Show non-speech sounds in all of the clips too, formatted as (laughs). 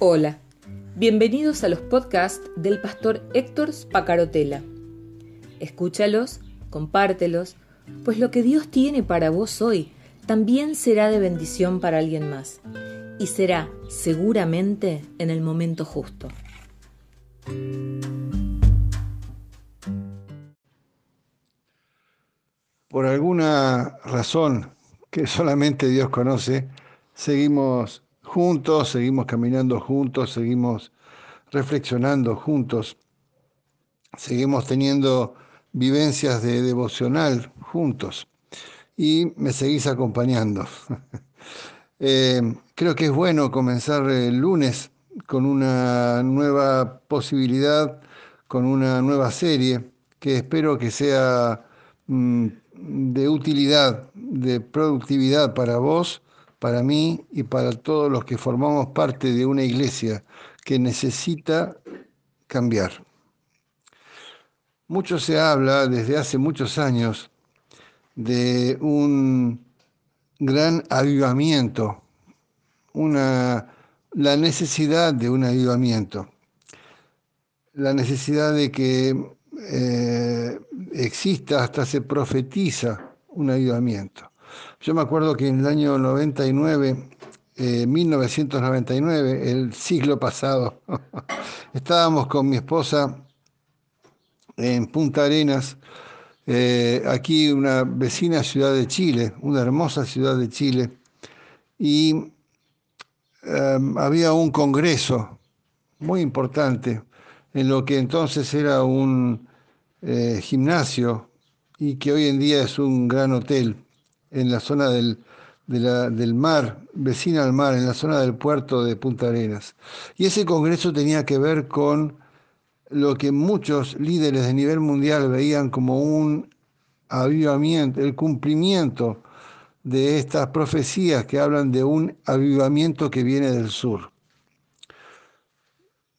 Hola, bienvenidos a los podcasts del pastor Héctor Spacarotela. Escúchalos, compártelos, pues lo que Dios tiene para vos hoy también será de bendición para alguien más y será seguramente en el momento justo. Por alguna razón que solamente Dios conoce, seguimos juntos, seguimos caminando juntos, seguimos reflexionando juntos, seguimos teniendo vivencias de devocional juntos y me seguís acompañando. (laughs) Eh, creo que es bueno comenzar el lunes con una nueva posibilidad, con una nueva serie que espero que sea mm, de utilidad, de productividad para vos, para mí y para todos los que formamos parte de una iglesia que necesita cambiar. Mucho se habla desde hace muchos años de un gran avivamiento, una, la necesidad de un avivamiento, la necesidad de que eh, exista, hasta se profetiza un avivamiento. Yo me acuerdo que en el año 99, 1999, eh, el siglo pasado, (laughs) estábamos con mi esposa en Punta Arenas, eh, aquí una vecina ciudad de Chile, una hermosa ciudad de Chile, y em, había un congreso muy importante en lo que entonces era un eh, gimnasio y que hoy en día es un gran hotel en la zona del, del mar, vecina al mar, en la zona del puerto de Punta Arenas. Y ese congreso tenía que ver con lo que muchos líderes de nivel mundial veían como un avivamiento, el cumplimiento de estas profecías que hablan de un avivamiento que viene del sur.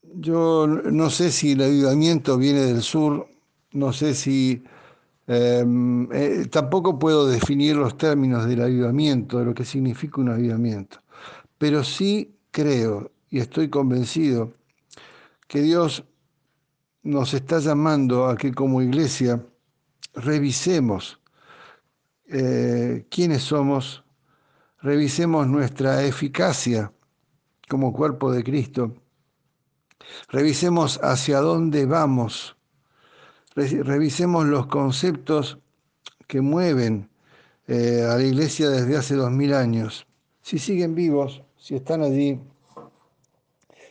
Yo no sé si el avivamiento viene del sur no sé si... Em, eh, tampoco puedo definir los términos del avivamiento, de lo que significa un avivamiento, pero sí creo y estoy convencido que Dios nos está llamando a que como iglesia revisemos eh, quiénes somos, revisemos nuestra eficacia como cuerpo de Cristo, revisemos hacia dónde vamos revisemos los conceptos que mueven eh, a la iglesia desde hace dos mil años. Si siguen vivos, si están allí,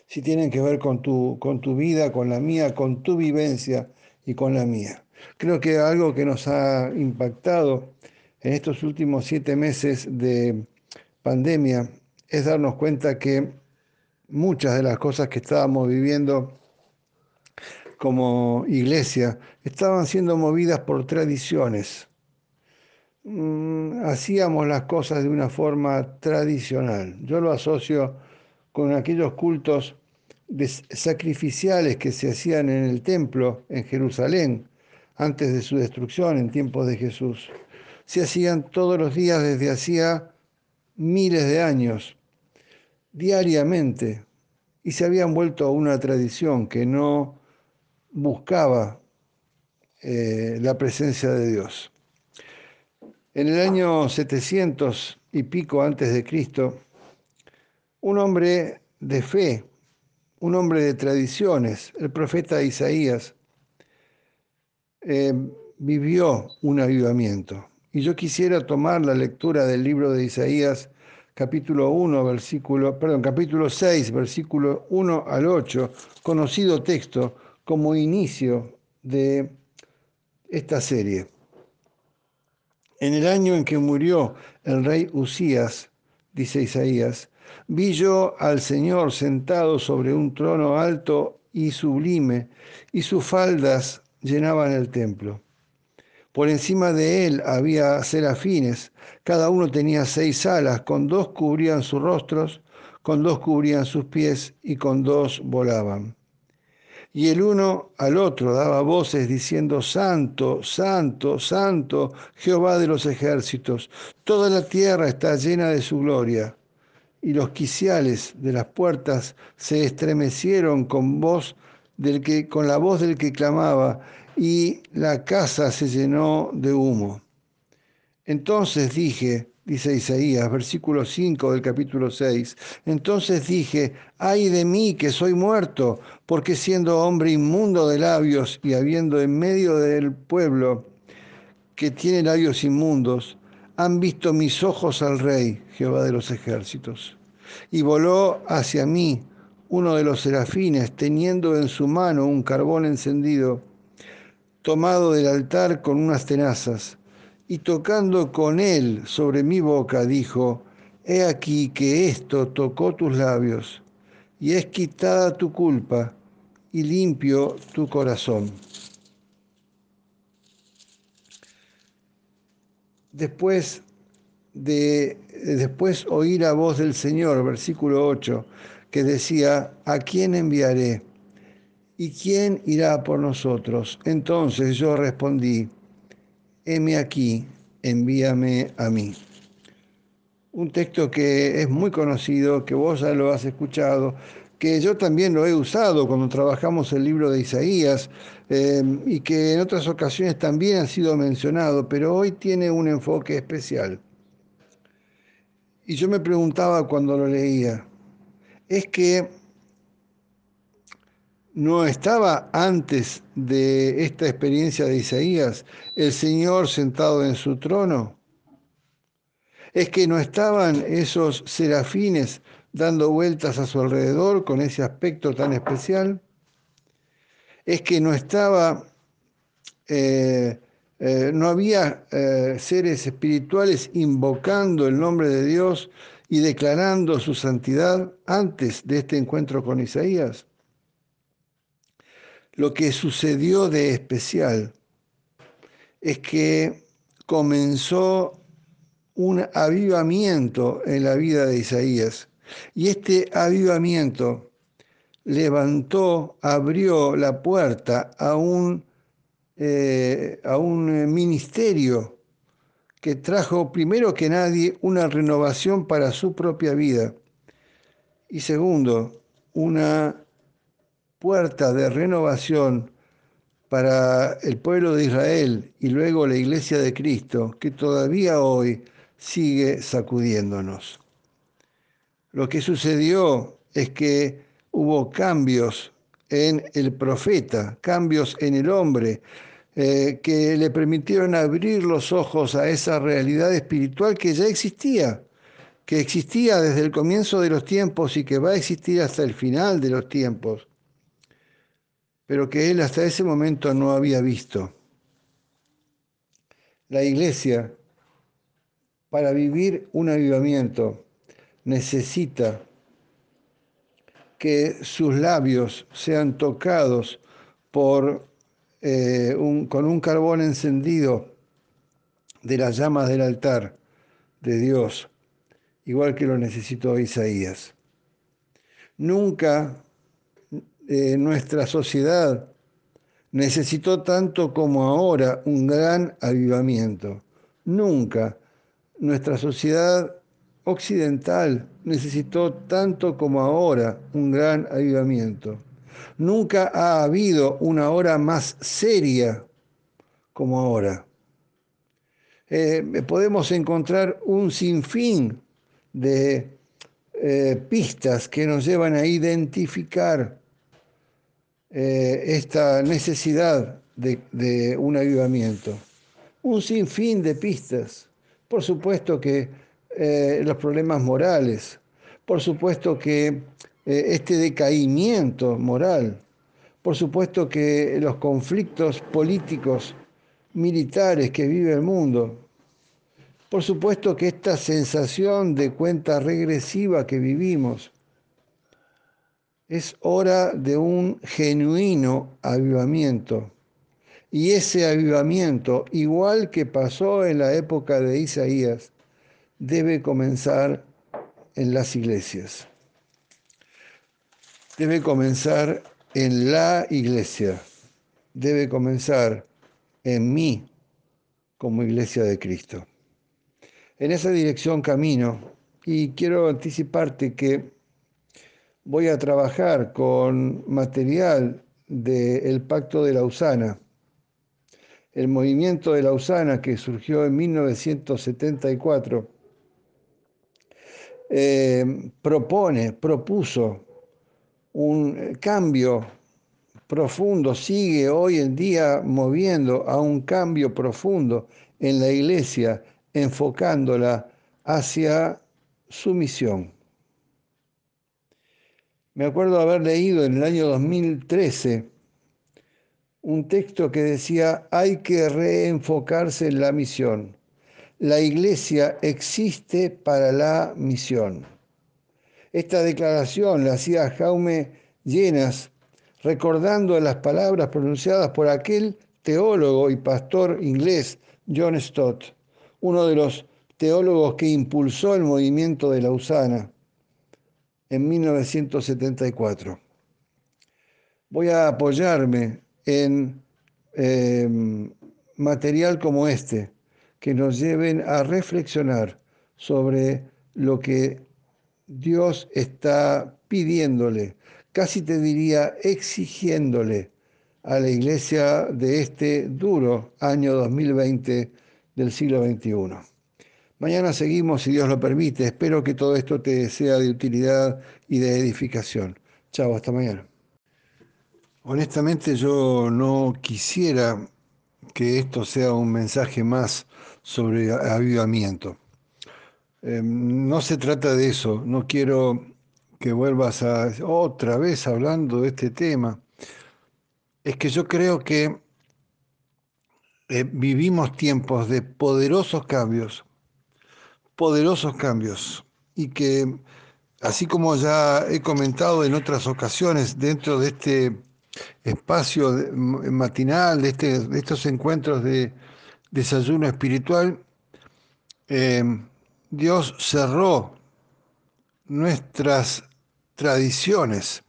si tienen que ver con tu, con tu vida, con la mía, con tu vivencia y con la mía. Creo que algo que nos ha impactado en estos últimos siete meses de pandemia es darnos cuenta que muchas de las cosas que estábamos viviendo como iglesia estaban siendo movidas por tradiciones. Mm, hacíamos las cosas de una forma tradicional. Yo lo asocio con aquellos cultos sacrificiales que se hacían en el templo en Jerusalén antes de su destrucción en tiempos de Jesús. Se hacían todos los días desde hacía miles de años, diariamente, y se habían vuelto a una tradición que no buscaba eh, la presencia de Dios. En el año 700 y pico antes de Cristo, un hombre de fe, un hombre de tradiciones, el profeta Isaías, eh, vivió un avivamiento. Y yo quisiera tomar la lectura del libro de Isaías, capítulo 1, versículo, perdón, capítulo 6, versículo 1 al 8, conocido texto como inicio de esta serie. En el año en que murió el rey Usías, dice Isaías, vi yo al Señor sentado sobre un trono alto y sublime, y sus faldas llenaban el templo. Por encima de él había serafines, cada uno tenía seis alas, con dos cubrían sus rostros, con dos cubrían sus pies y con dos volaban y el uno al otro daba voces diciendo, Santo, Santo, Santo, Jehová de los ejércitos, toda la tierra está llena de su gloria. y los quiciales de las puertas se estremecieron con voz del que, con la voz del que clamaba, y la casa se llenó de humo. Entonces dije, dice Isaías, versículo 5 del capítulo 6, entonces dije, ay de mí que soy muerto, porque siendo hombre inmundo de labios y habiendo en medio del pueblo que tiene labios inmundos, han visto mis ojos al Rey, Jehová de los ejércitos. Y voló hacia mí uno de los serafines, teniendo en su mano un carbón encendido, tomado del altar con unas tenazas, y tocando con él sobre mi boca, dijo, He aquí que esto tocó tus labios, y es quitada tu culpa, y limpio tu corazón. Después de después oír la voz del Señor, versículo 8, que decía, ¿a quién enviaré? ¿Y quién irá por nosotros? Entonces yo respondí, heme aquí, envíame a mí. Un texto que es muy conocido, que vos ya lo has escuchado, que yo también lo he usado cuando trabajamos el libro de Isaías eh, y que en otras ocasiones también ha sido mencionado, pero hoy tiene un enfoque especial. Y yo me preguntaba cuando lo leía, es que no estaba antes de esta experiencia de Isaías el Señor sentado en su trono. Es que no estaban esos serafines dando vueltas a su alrededor con ese aspecto tan especial. Es que no estaba, eh, eh, no había eh, seres espirituales invocando el nombre de Dios y declarando su santidad antes de este encuentro con Isaías. Lo que sucedió de especial es que comenzó un avivamiento en la vida de Isaías. Y este avivamiento levantó, abrió la puerta a un, eh, a un ministerio que trajo primero que nadie una renovación para su propia vida y segundo, una puerta de renovación para el pueblo de Israel y luego la iglesia de Cristo que todavía hoy sigue sacudiéndonos. Lo que sucedió es que hubo cambios en el profeta, cambios en el hombre, eh, que le permitieron abrir los ojos a esa realidad espiritual que ya existía, que existía desde el comienzo de los tiempos y que va a existir hasta el final de los tiempos, pero que él hasta ese momento no había visto. La iglesia, para vivir un avivamiento, necesita que sus labios sean tocados por eh, con un carbón encendido de las llamas del altar de Dios, igual que lo necesitó Isaías. Nunca eh, nuestra sociedad necesitó tanto como ahora un gran avivamiento. Nunca nuestra sociedad occidental necesitó tanto como ahora un gran avivamiento. Nunca ha habido una hora más seria como ahora. Eh, podemos encontrar un sinfín de eh, pistas que nos llevan a identificar eh, esta necesidad de, un avivamiento. Un sinfín de pistas. Por supuesto que los problemas morales, por supuesto que eh, este decaimiento moral. Por supuesto que los conflictos políticos, militares que vive el mundo. Por supuesto que esta sensación de cuenta regresiva que vivimos. Es hora de un genuino avivamiento. Y ese avivamiento, igual que pasó en la época de Isaías, debe comenzar en las iglesias debe comenzar en la iglesia, debe comenzar en mí como iglesia de Cristo. En esa dirección camino y quiero anticiparte que voy a trabajar con material del Pacto de Lausana. El movimiento de Lausana que surgió en 1974 eh, propone, propuso un cambio profundo, sigue hoy en día moviendo a un cambio profundo en la iglesia, enfocándola hacia su misión. Me acuerdo haber leído en el año 2013 un texto que decía, hay que reenfocarse en la misión. La iglesia existe para la misión. Esta declaración la hacía Jaume Llenas, recordando las palabras pronunciadas por aquel teólogo y pastor inglés John Stott, uno de los teólogos que impulsó el movimiento de Lausana en 1974. Voy a apoyarme en em, material como este, que nos lleven a reflexionar sobre lo que Dios está pidiéndole, casi te diría exigiéndole a la iglesia de este duro año 2020 del siglo XXI. Mañana seguimos, si Dios lo permite. Espero que todo esto te sea de utilidad y de edificación. Chao, hasta mañana. Honestamente yo no quisiera que esto sea un mensaje más sobre avivamiento. Em, no se trata de eso, no quiero que vuelvas a otra vez hablando de este tema. Es que yo creo que eh, vivimos tiempos de poderosos cambios poderosos cambios y que, así como ya he comentado en otras ocasiones dentro de este espacio matinal, de, este, de estos encuentros de desayuno espiritual, eh, Dios cerró nuestras tradiciones,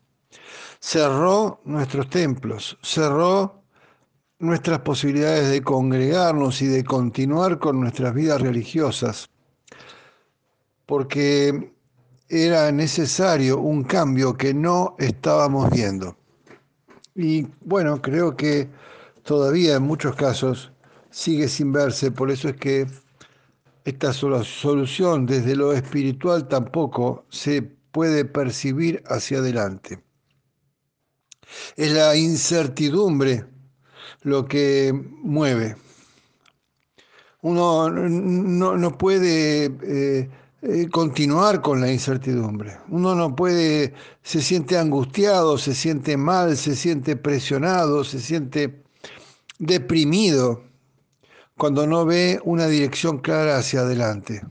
cerró nuestros templos, cerró nuestras posibilidades de congregarnos y de continuar con nuestras vidas religiosas porque era necesario un cambio que no estábamos viendo. Y bueno, creo que todavía en muchos casos sigue sin verse, por eso es que esta solución desde lo espiritual tampoco se puede percibir hacia adelante. Es la incertidumbre lo que mueve. Uno no, puede eh, eh, continuar con la incertidumbre. Uno no puede, se siente angustiado, se siente mal, se siente presionado, se siente deprimido cuando no ve una dirección clara hacia adelante.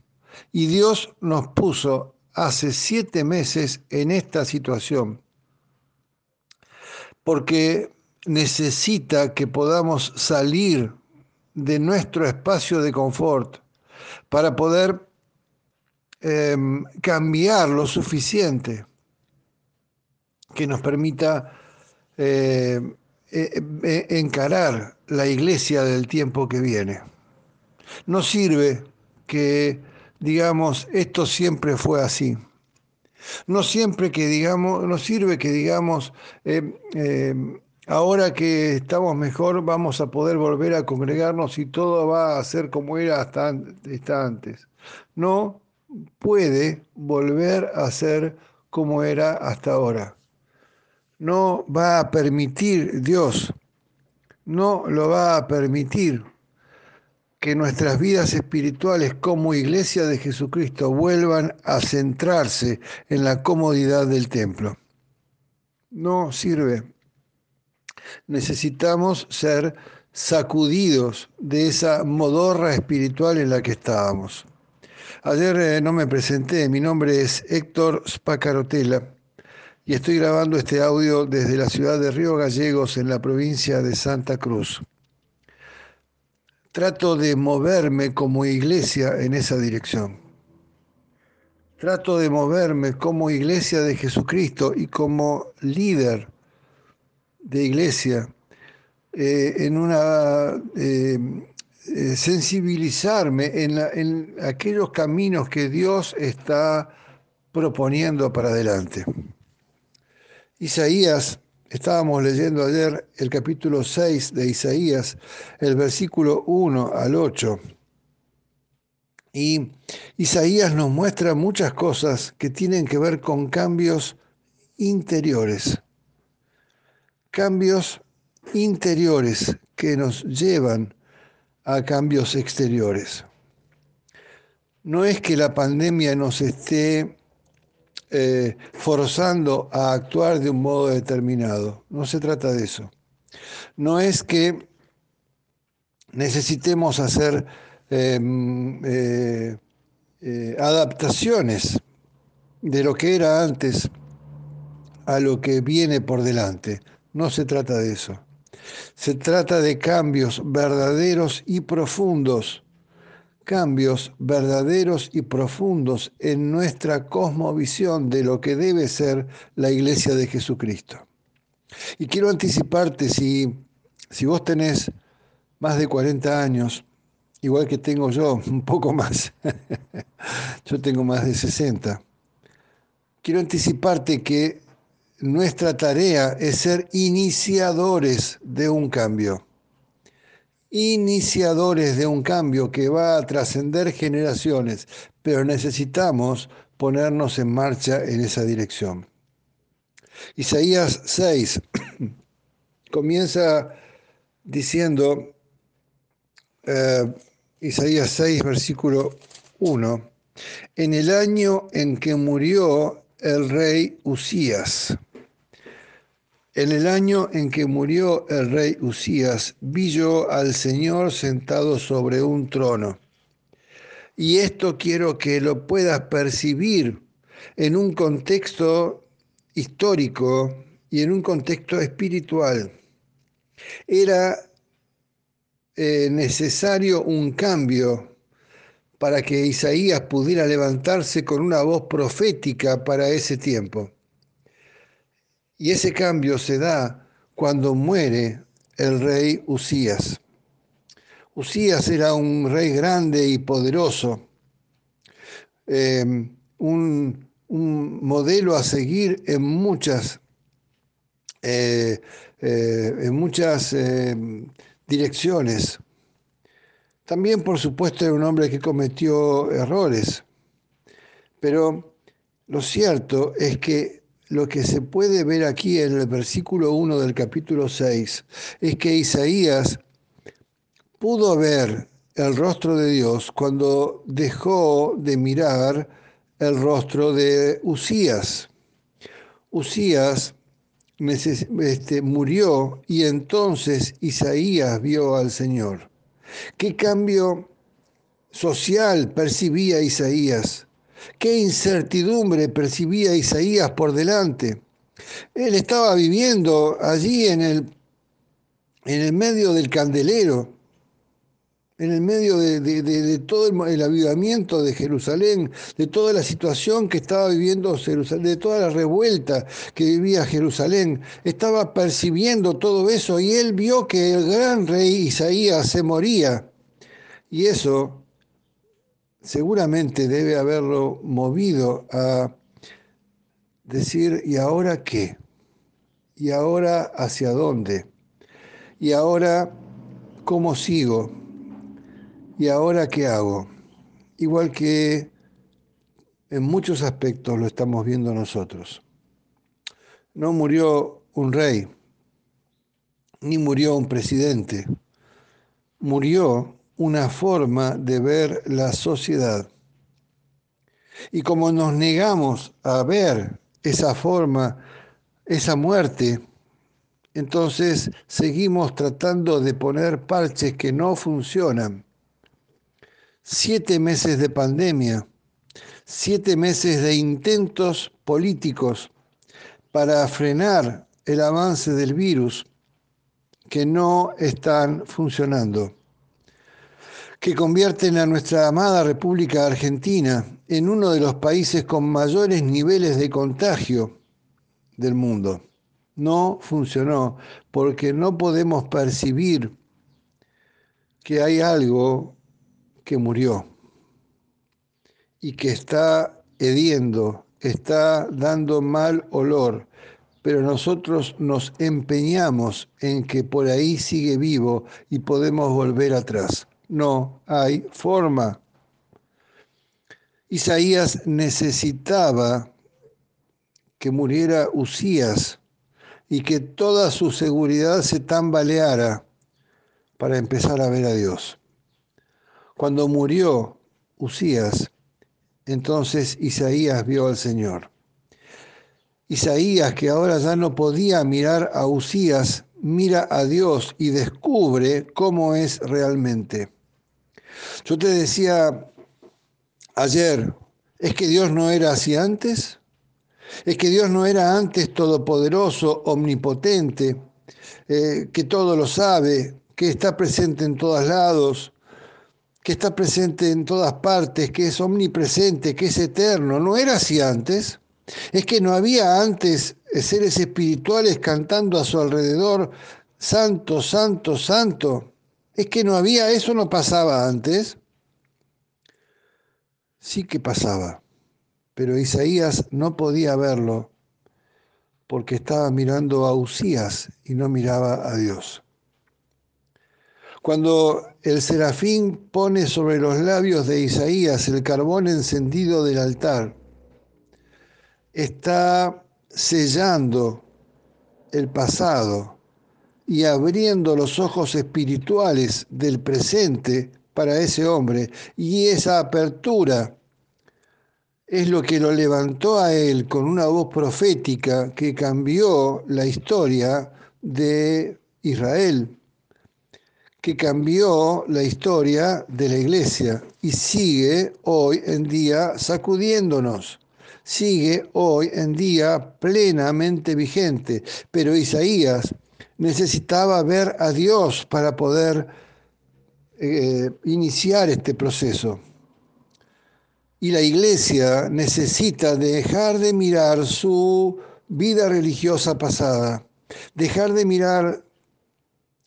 Y Dios nos puso hace siete meses en esta situación, porque necesita que podamos salir de nuestro espacio de confort para poder Em, cambiar lo suficiente que nos permita em, e, e, encarar la iglesia del tiempo que viene. No sirve que digamos esto siempre fue así. No siempre que digamos, no sirve que digamos em, ahora que estamos mejor vamos a poder volver a congregarnos y todo va a ser como era hasta, hasta antes. No, puede volver a ser como era hasta ahora. No va a permitir Dios, no lo va a permitir que nuestras vidas espirituales como iglesia de Jesucristo vuelvan a centrarse en la comodidad del templo. No sirve. Necesitamos ser sacudidos de esa modorra espiritual en la que estábamos. Ayer eh, no me presenté, mi nombre es Héctor Spacarotela y estoy grabando este audio desde la ciudad de Río Gallegos en la provincia de Santa Cruz. Trato de moverme como iglesia en esa dirección. Trato de moverme como iglesia de Jesucristo y como líder de iglesia eh, en una eh, eh, sensibilizarme en, en aquellos caminos que Dios está proponiendo para adelante. Isaías, estábamos leyendo ayer el capítulo 6 de Isaías, el versículo 1 al 8. Y Isaías nos muestra muchas cosas que tienen que ver con cambios interiores. Cambios interiores que nos llevan a cambios exteriores. No es que la pandemia nos esté eh, forzando a actuar de un modo determinado, no se trata de eso. No es que necesitemos hacer em, eh, eh, adaptaciones de lo que era antes a lo que viene por delante. No se trata de eso. Se trata de cambios verdaderos y profundos, cambios verdaderos y profundos en nuestra cosmovisión de lo que debe ser la iglesia de Jesucristo. Y quiero anticiparte, si, si vos tenés más de 40 años, igual que tengo yo, (laughs) un poco más, (laughs) yo tengo más de 60, quiero anticiparte que nuestra tarea es ser iniciadores de un cambio. Iniciadores de un cambio que va a trascender generaciones, pero necesitamos ponernos en marcha en esa dirección. Isaías 6 (clears throat) comienza diciendo, eh, Isaías 6, versículo 1, en el año en que murió el rey Usías, en el año en que murió el rey Usías, vi yo al Señor sentado sobre un trono. Y esto quiero que lo puedas percibir en un contexto histórico y en un contexto espiritual. Era eh, necesario un cambio para que Isaías pudiera levantarse con una voz profética para ese tiempo. Y ese cambio se da cuando muere el rey Usías. Usías era un rey grande y poderoso, em, un, modelo a seguir en muchas, eh, eh, en muchas em, direcciones. También, por supuesto, era un hombre que cometió errores, pero lo cierto es que lo que se puede ver aquí en el versículo 1 del capítulo 6 es que Isaías pudo ver el rostro de Dios cuando dejó de mirar el rostro de Usías. Usías este, murió y entonces Isaías vio al Señor. ¿Qué cambio social percibía Isaías? Qué incertidumbre percibía Isaías por delante. Él estaba viviendo allí en el, en el medio del candelero, en el medio de, todo el, avivamiento de Jerusalén, de toda la situación que estaba viviendo Jerusalén, de toda la revuelta que vivía Jerusalén. Estaba percibiendo todo eso y él vio que el gran rey Isaías se moría. Y eso seguramente debe haberlo movido a decir, ¿y ahora qué? ¿Y ahora hacia dónde? ¿Y ahora cómo sigo? ¿Y ahora qué hago? Igual que en muchos aspectos lo estamos viendo nosotros. No murió un rey, ni murió un presidente, murió una forma de ver la sociedad. Y como nos negamos a ver esa forma, esa muerte, entonces seguimos tratando de poner parches que no funcionan. Siete meses de pandemia, siete meses de intentos políticos para frenar el avance del virus que no están funcionando que convierten a nuestra amada República Argentina en uno de los países con mayores niveles de contagio del mundo. No funcionó porque no podemos percibir que hay algo que murió y que está hediendo, está dando mal olor, pero nosotros nos empeñamos en que por ahí sigue vivo y podemos volver atrás. No hay forma. Isaías necesitaba que muriera Usías y que toda su seguridad se tambaleara para empezar a ver a Dios. Cuando murió Usías, entonces Isaías vio al Señor. Isaías, que ahora ya no podía mirar a Usías, mira a Dios y descubre cómo es realmente. Yo te decía ayer, ¿es que Dios no era así antes? ¿Es que Dios no era antes todopoderoso, omnipotente, eh, que todo lo sabe, que está presente en todos lados, que está presente en todas partes, que es omnipresente, que es eterno? ¿No era así antes? ¿Es que no había antes seres espirituales cantando a su alrededor, Santo, Santo, Santo? ¿Es que no había, eso no pasaba antes? Sí que pasaba, pero Isaías no podía verlo porque estaba mirando a Usías y no miraba a Dios. Cuando el serafín pone sobre los labios de Isaías el carbón encendido del altar, está sellando el pasado y abriendo los ojos espirituales del presente para ese hombre. Y esa apertura es lo que lo levantó a él con una voz profética que cambió la historia de Israel, que cambió la historia de la iglesia y sigue hoy en día sacudiéndonos sigue hoy en día plenamente vigente, pero Isaías necesitaba ver a Dios para poder eh, iniciar este proceso. Y la iglesia necesita dejar de mirar su vida religiosa pasada, dejar de mirar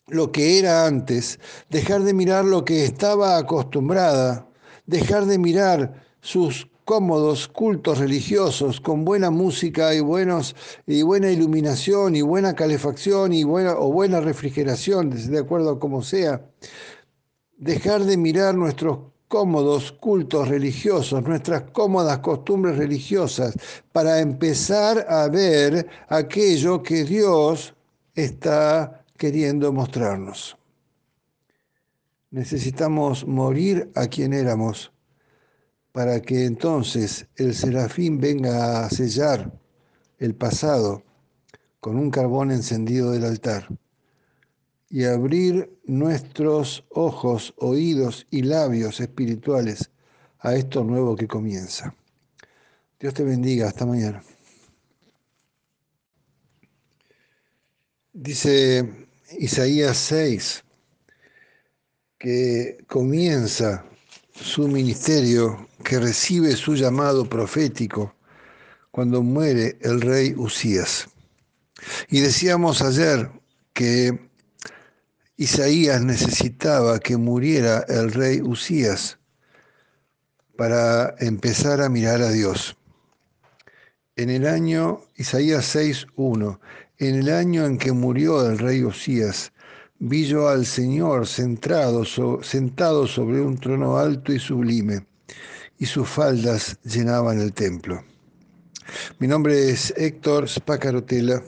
lo que era antes, dejar de mirar lo que estaba acostumbrada, dejar de mirar sus cómodos cultos religiosos con buena música y, buenos, y buena iluminación y buena calefacción y buena, o buena refrigeración, de acuerdo a como sea. Dejar de mirar nuestros cómodos cultos religiosos, nuestras cómodas costumbres religiosas, para empezar a ver aquello que Dios está queriendo mostrarnos. Necesitamos morir a quien éramos para que entonces el serafín venga a sellar el pasado con un carbón encendido del altar y abrir nuestros ojos, oídos y labios espirituales a esto nuevo que comienza. Dios te bendiga, hasta mañana. Dice Isaías 6 que comienza su ministerio, que recibe su llamado profético cuando muere el rey Usías. Y decíamos ayer que Isaías necesitaba que muriera el rey Usías para empezar a mirar a Dios. En el año, Isaías 6.1, en el año en que murió el rey Usías, vi yo al Señor sentado, sentado sobre un trono alto y sublime, y sus faldas llenaban el templo. Mi nombre es Héctor Spacarotela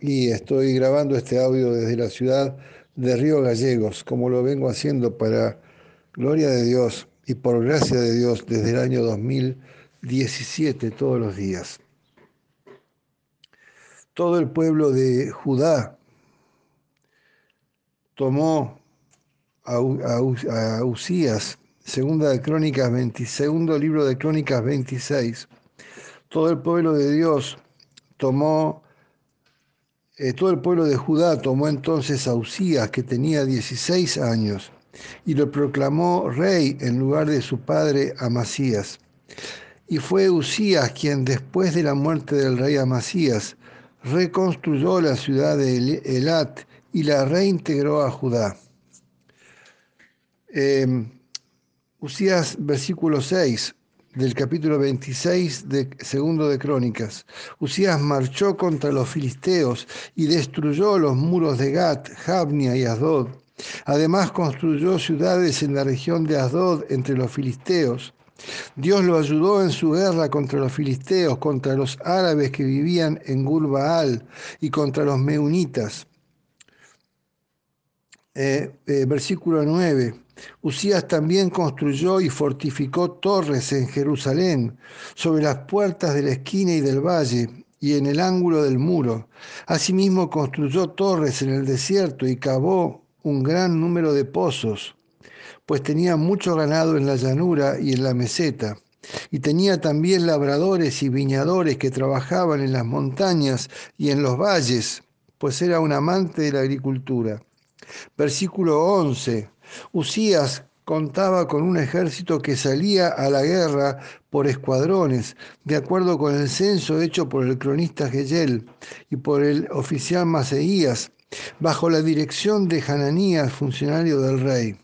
y estoy grabando este audio desde la ciudad de Río Gallegos, como lo vengo haciendo para gloria de Dios y por gracia de Dios desde el año 2017 todos los días. Todo el pueblo de Judá tomó a, Usías, segunda de Crónicas segundo libro de Crónicas 26. Todo el pueblo de Dios tomó, eh, todo el pueblo de Judá tomó entonces a Usías, que tenía 16 años, y lo proclamó rey en lugar de su padre Amasías. Y fue Usías quien después de la muerte del rey Amasías reconstruyó la ciudad de Elat y la reintegró a Judá. Eh, Usías versículo 6 del capítulo 26 de segundo de Crónicas. Usías marchó contra los filisteos y destruyó los muros de Gat, Jabnia y Asdod. Además construyó ciudades en la región de Asdod entre los filisteos. Dios lo ayudó en su guerra contra los filisteos, contra los árabes que vivían en Gulbaal y contra los meunitas. Eh, eh, versículo 9. Usías también construyó y fortificó torres en Jerusalén, sobre las puertas de la esquina y del valle, y en el ángulo del muro. Asimismo construyó torres en el desierto y cavó un gran número de pozos, pues tenía mucho ganado en la llanura y en la meseta. Y tenía también labradores y viñadores que trabajaban en las montañas y en los valles, pues era un amante de la agricultura. Versículo 11. Usías contaba con un ejército que salía a la guerra por escuadrones, de acuerdo con el censo hecho por el cronista Geyel y por el oficial Maseías, bajo la dirección de Hananías, funcionario del rey.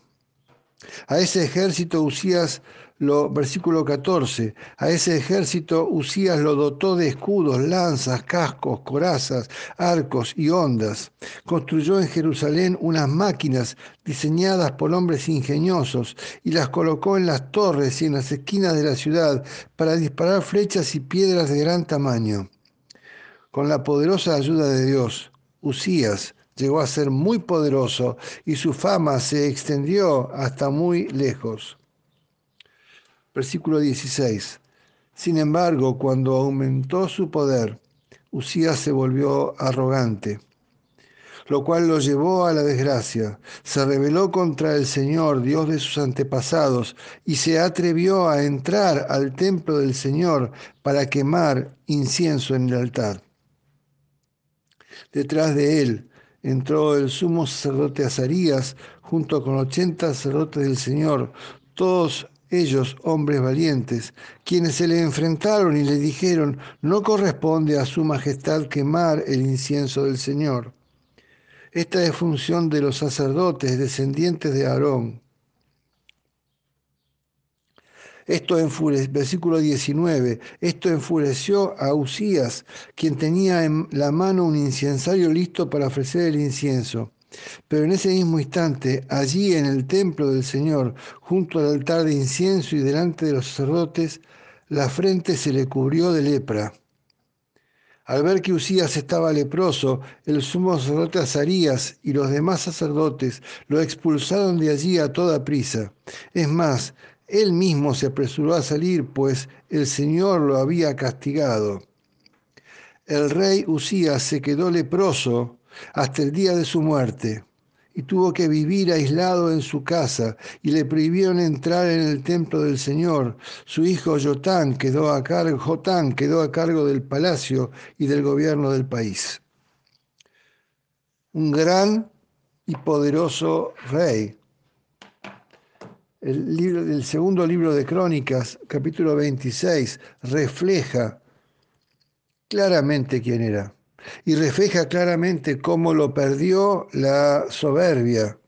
A ese ejército Usías lo, versículo 14, a ese ejército Usías lo dotó de escudos, lanzas, cascos, corazas, arcos y ondas. Construyó en Jerusalén unas máquinas diseñadas por hombres ingeniosos y las colocó en las torres y en las esquinas de la ciudad para disparar flechas y piedras de gran tamaño. Con la poderosa ayuda de Dios, Usías llegó a ser muy poderoso y su fama se extendió hasta muy lejos. Versículo 16. Sin embargo, cuando aumentó su poder, Usías se volvió arrogante, lo cual lo llevó a la desgracia. Se rebeló contra el Señor, Dios de sus antepasados, y se atrevió a entrar al templo del Señor para quemar incienso en el altar. Detrás de él entró el sumo sacerdote Azarías junto con ochenta sacerdotes del Señor, todos ellos, hombres valientes, quienes se le enfrentaron y le dijeron, no corresponde a su majestad quemar el incienso del Señor. Esta es función de los sacerdotes descendientes de Aarón. Esto enfureció, versículo 19, esto enfureció a Usías, quien tenía en la mano un incensario listo para ofrecer el incienso. Pero en ese mismo instante, allí en el templo del Señor, junto al altar de incienso y delante de los sacerdotes, la frente se le cubrió de lepra. Al ver que Usías estaba leproso, el sumo sacerdote Azarías y los demás sacerdotes lo expulsaron de allí a toda prisa. Es más, él mismo se apresuró a salir, pues el Señor lo había castigado. El rey Usías se quedó leproso hasta el día de su muerte y tuvo que vivir aislado en su casa y le prohibieron entrar en el templo del Señor. Su hijo Jotán quedó a cargo, Jotán quedó a cargo del palacio y del gobierno del país. Un gran y poderoso rey. El, libro, segundo libro de Crónicas, capítulo 26, refleja claramente quién era y refleja claramente cómo lo perdió la soberbia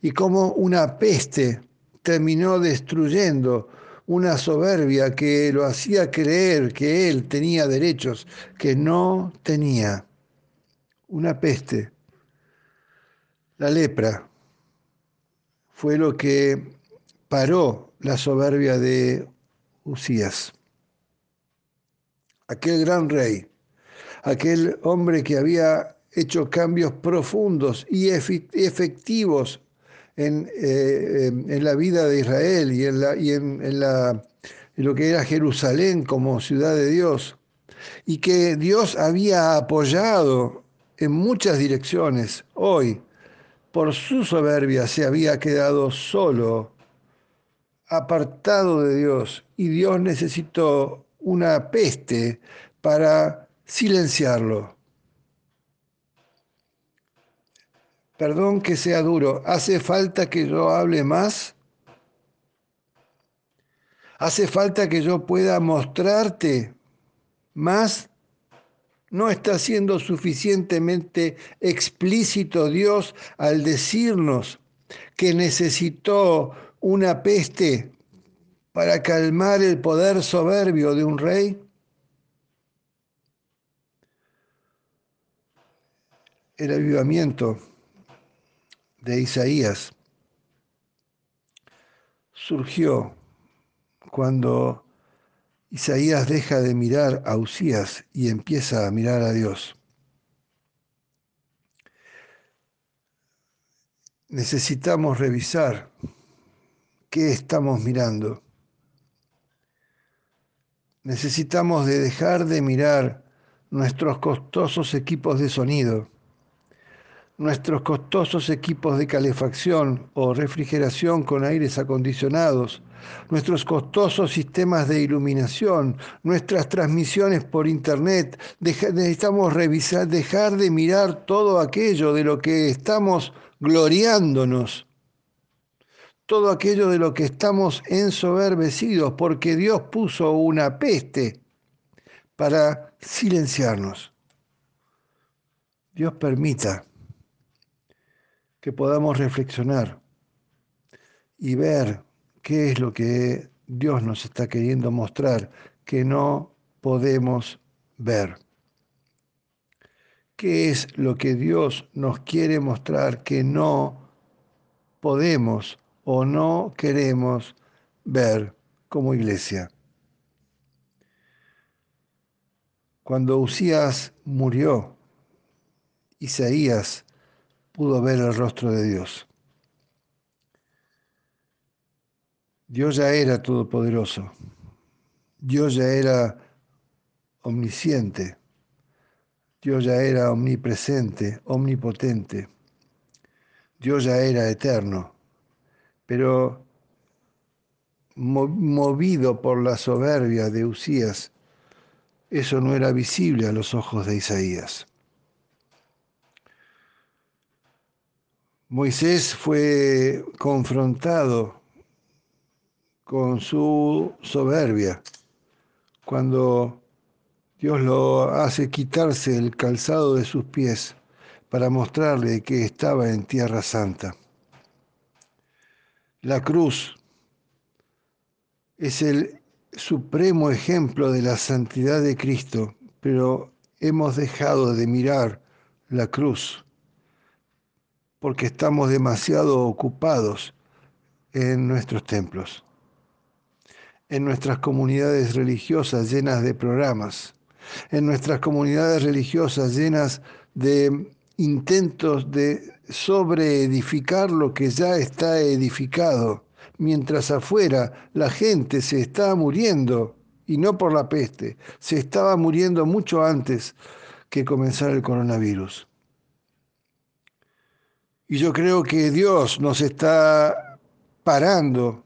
y cómo una peste terminó destruyendo una soberbia que lo hacía creer que él tenía derechos que no tenía. Una peste. La lepra fue lo que paró la soberbia de Usías. Aquel gran rey aquel hombre que había hecho cambios profundos y efectivos en, eh, en la vida de Israel y, en, la, y en, la, en lo que era Jerusalén como ciudad de Dios, y que Dios había apoyado en muchas direcciones, hoy, por su soberbia, se había quedado solo, apartado de Dios, y Dios necesitó una peste para silenciarlo. Perdón que sea duro, ¿hace falta que yo hable más? ¿Hace falta que yo pueda mostrarte más? ¿No está siendo suficientemente explícito Dios al decirnos que necesitó una peste para calmar el poder soberbio de un rey? El avivamiento de Isaías surgió cuando Isaías deja de mirar a Usías y empieza a mirar a Dios. Necesitamos revisar qué estamos mirando. Necesitamos de dejar de mirar nuestros costosos equipos de sonido nuestros costosos equipos de calefacción o refrigeración con aires acondicionados, nuestros costosos sistemas de iluminación, nuestras transmisiones por Internet. necesitamos revisar, dejar de mirar todo aquello de lo que estamos gloriándonos, todo aquello de lo que estamos ensoberbecidos, porque Dios puso una peste para silenciarnos. Dios permita que podamos reflexionar y ver qué es lo que Dios nos está queriendo mostrar que no podemos ver. ¿Qué es lo que Dios nos quiere mostrar que no podemos o no queremos ver como iglesia? Cuando Usías murió, Isaías pudo ver el rostro de Dios. Dios ya era todopoderoso. Dios ya era omnisciente. Dios ya era omnipresente, omnipotente. Dios ya era eterno. Pero movido por la soberbia de Usías, eso no era visible a los ojos de Isaías. Moisés fue confrontado con su soberbia cuando Dios lo hace quitarse el calzado de sus pies para mostrarle que estaba en tierra santa. La cruz es el supremo ejemplo de la santidad de Cristo, pero hemos dejado de mirar la cruz porque estamos demasiado ocupados en nuestros templos, en nuestras comunidades religiosas llenas de programas, en nuestras comunidades religiosas llenas de intentos de sobreedificar lo que ya está edificado, mientras afuera la gente se está muriendo, y no por la peste, se estaba muriendo mucho antes que comenzara el coronavirus. Y yo creo que Dios nos está parando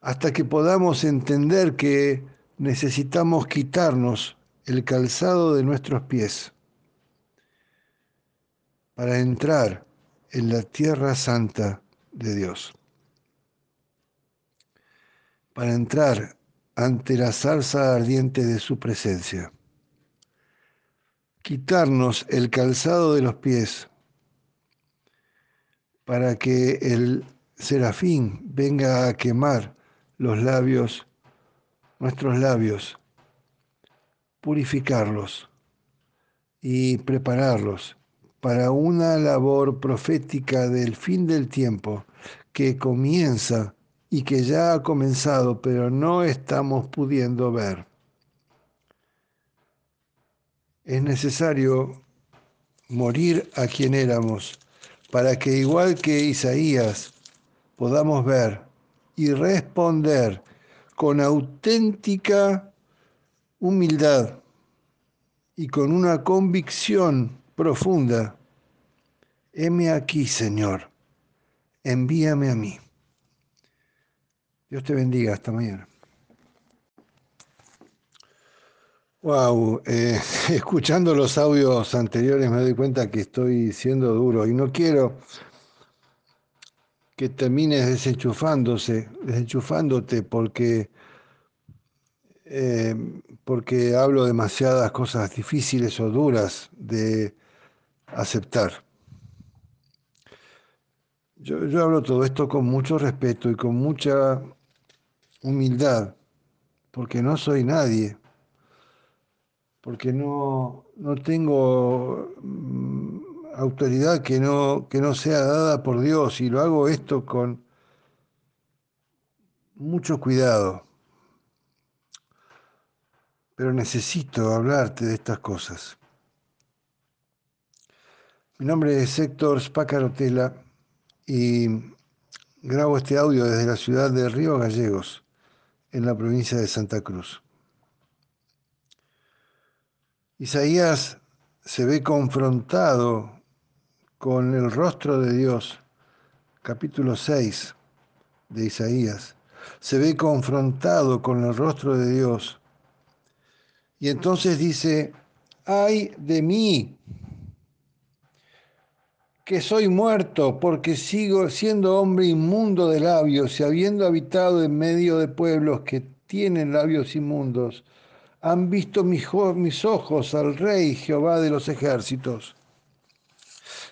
hasta que podamos entender que necesitamos quitarnos el calzado de nuestros pies para entrar en la tierra santa de Dios, para entrar ante la salsa ardiente de su presencia, quitarnos el calzado de los pies para que el serafín venga a quemar los labios, nuestros labios, purificarlos y prepararlos para una labor profética del fin del tiempo que comienza y que ya ha comenzado, pero no estamos pudiendo ver. Es necesario morir a quien éramos para que igual que Isaías podamos ver y responder con auténtica humildad y con una convicción profunda, heme aquí, Señor, envíame a mí. Dios te bendiga, hasta mañana. Wow, eh, (laughs) escuchando los audios anteriores me doy cuenta que estoy siendo duro y no quiero que termines desenchufándose, desenchufándote porque, eh, porque hablo demasiadas cosas difíciles o duras de aceptar. Yo, hablo todo esto con mucho respeto y con mucha humildad, porque no soy nadie, porque no, no tengo mm, autoridad que no, que no sea dada por Dios y lo hago esto con mucho cuidado. Pero necesito hablarte de estas cosas. Mi nombre es Héctor Spacarotela y grabo este audio desde la ciudad de Río Gallegos, en la provincia de Santa Cruz. Isaías se ve confrontado con el rostro de Dios, capítulo 6 de Isaías, se ve confrontado con el rostro de Dios. Y entonces dice, ay de mí, que soy muerto porque sigo siendo hombre inmundo de labios y habiendo habitado en medio de pueblos que tienen labios inmundos, han visto mis, ojos al Rey Jehová de los ejércitos.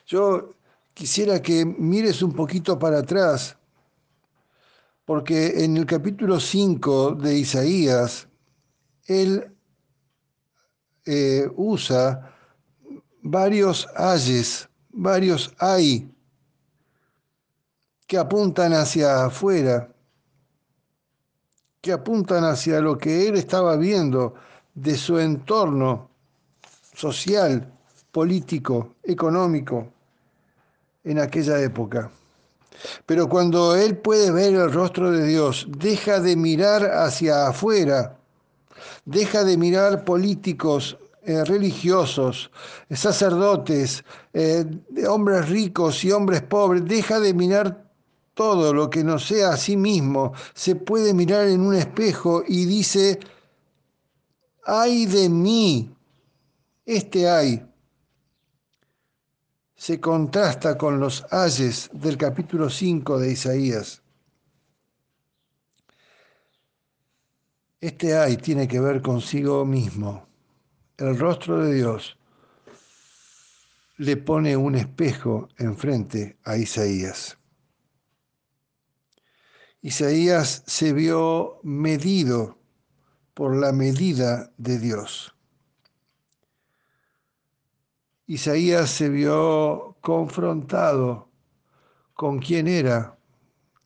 Yo quisiera que mires un poquito para atrás, porque en el capítulo 5 de Isaías, él eh, usa varios ayes, varios hay que apuntan hacia afuera, que apuntan hacia lo que él estaba viendo de su entorno social, político, económico en aquella época. Pero cuando él puede ver el rostro de Dios, deja de mirar hacia afuera, deja de mirar políticos eh, religiosos, sacerdotes, eh, hombres ricos y hombres pobres, deja de mirar todo lo que no sea a sí mismo, se puede mirar en un espejo y dice, ay de mí, este hay, se contrasta con los ayes del capítulo 5 de Isaías. Este ay tiene que ver consigo mismo. El rostro de Dios le pone un espejo enfrente a Isaías. Isaías se vio medido por la medida de Dios. Isaías se vio confrontado con quién era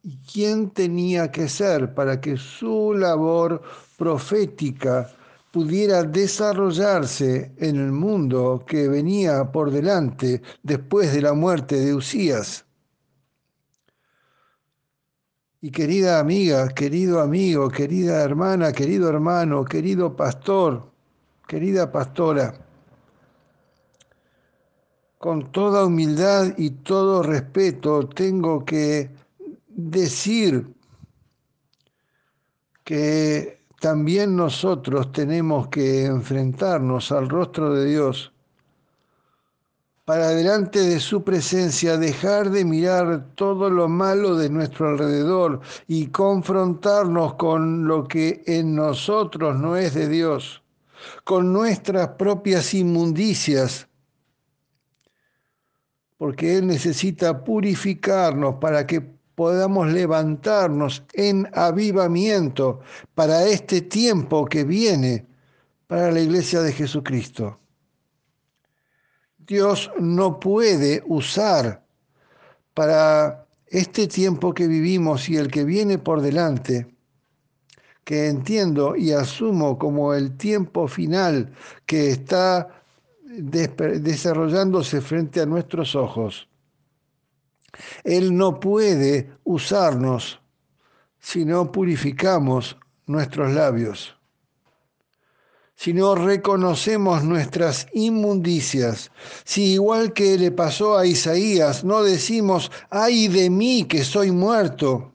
y quién tenía que ser para que su labor profética pudiera desarrollarse en el mundo que venía por delante después de la muerte de Usías. Y querida amiga, querido amigo, querida hermana, querido hermano, querido pastor, querida pastora, con toda humildad y todo respeto tengo que decir que también nosotros tenemos que enfrentarnos al rostro de Dios para delante de su presencia dejar de mirar todo lo malo de nuestro alrededor y confrontarnos con lo que en nosotros no es de Dios, con nuestras propias inmundicias porque Él necesita purificarnos para que podamos levantarnos en avivamiento para este tiempo que viene para la iglesia de Jesucristo. Dios no puede usar para este tiempo que vivimos y el que viene por delante, que entiendo y asumo como el tiempo final que está desarrollándose frente a nuestros ojos. Él no puede usarnos si no purificamos nuestros labios, si no reconocemos nuestras inmundicias, si igual que le pasó a Isaías, no decimos, ay de mí que soy muerto,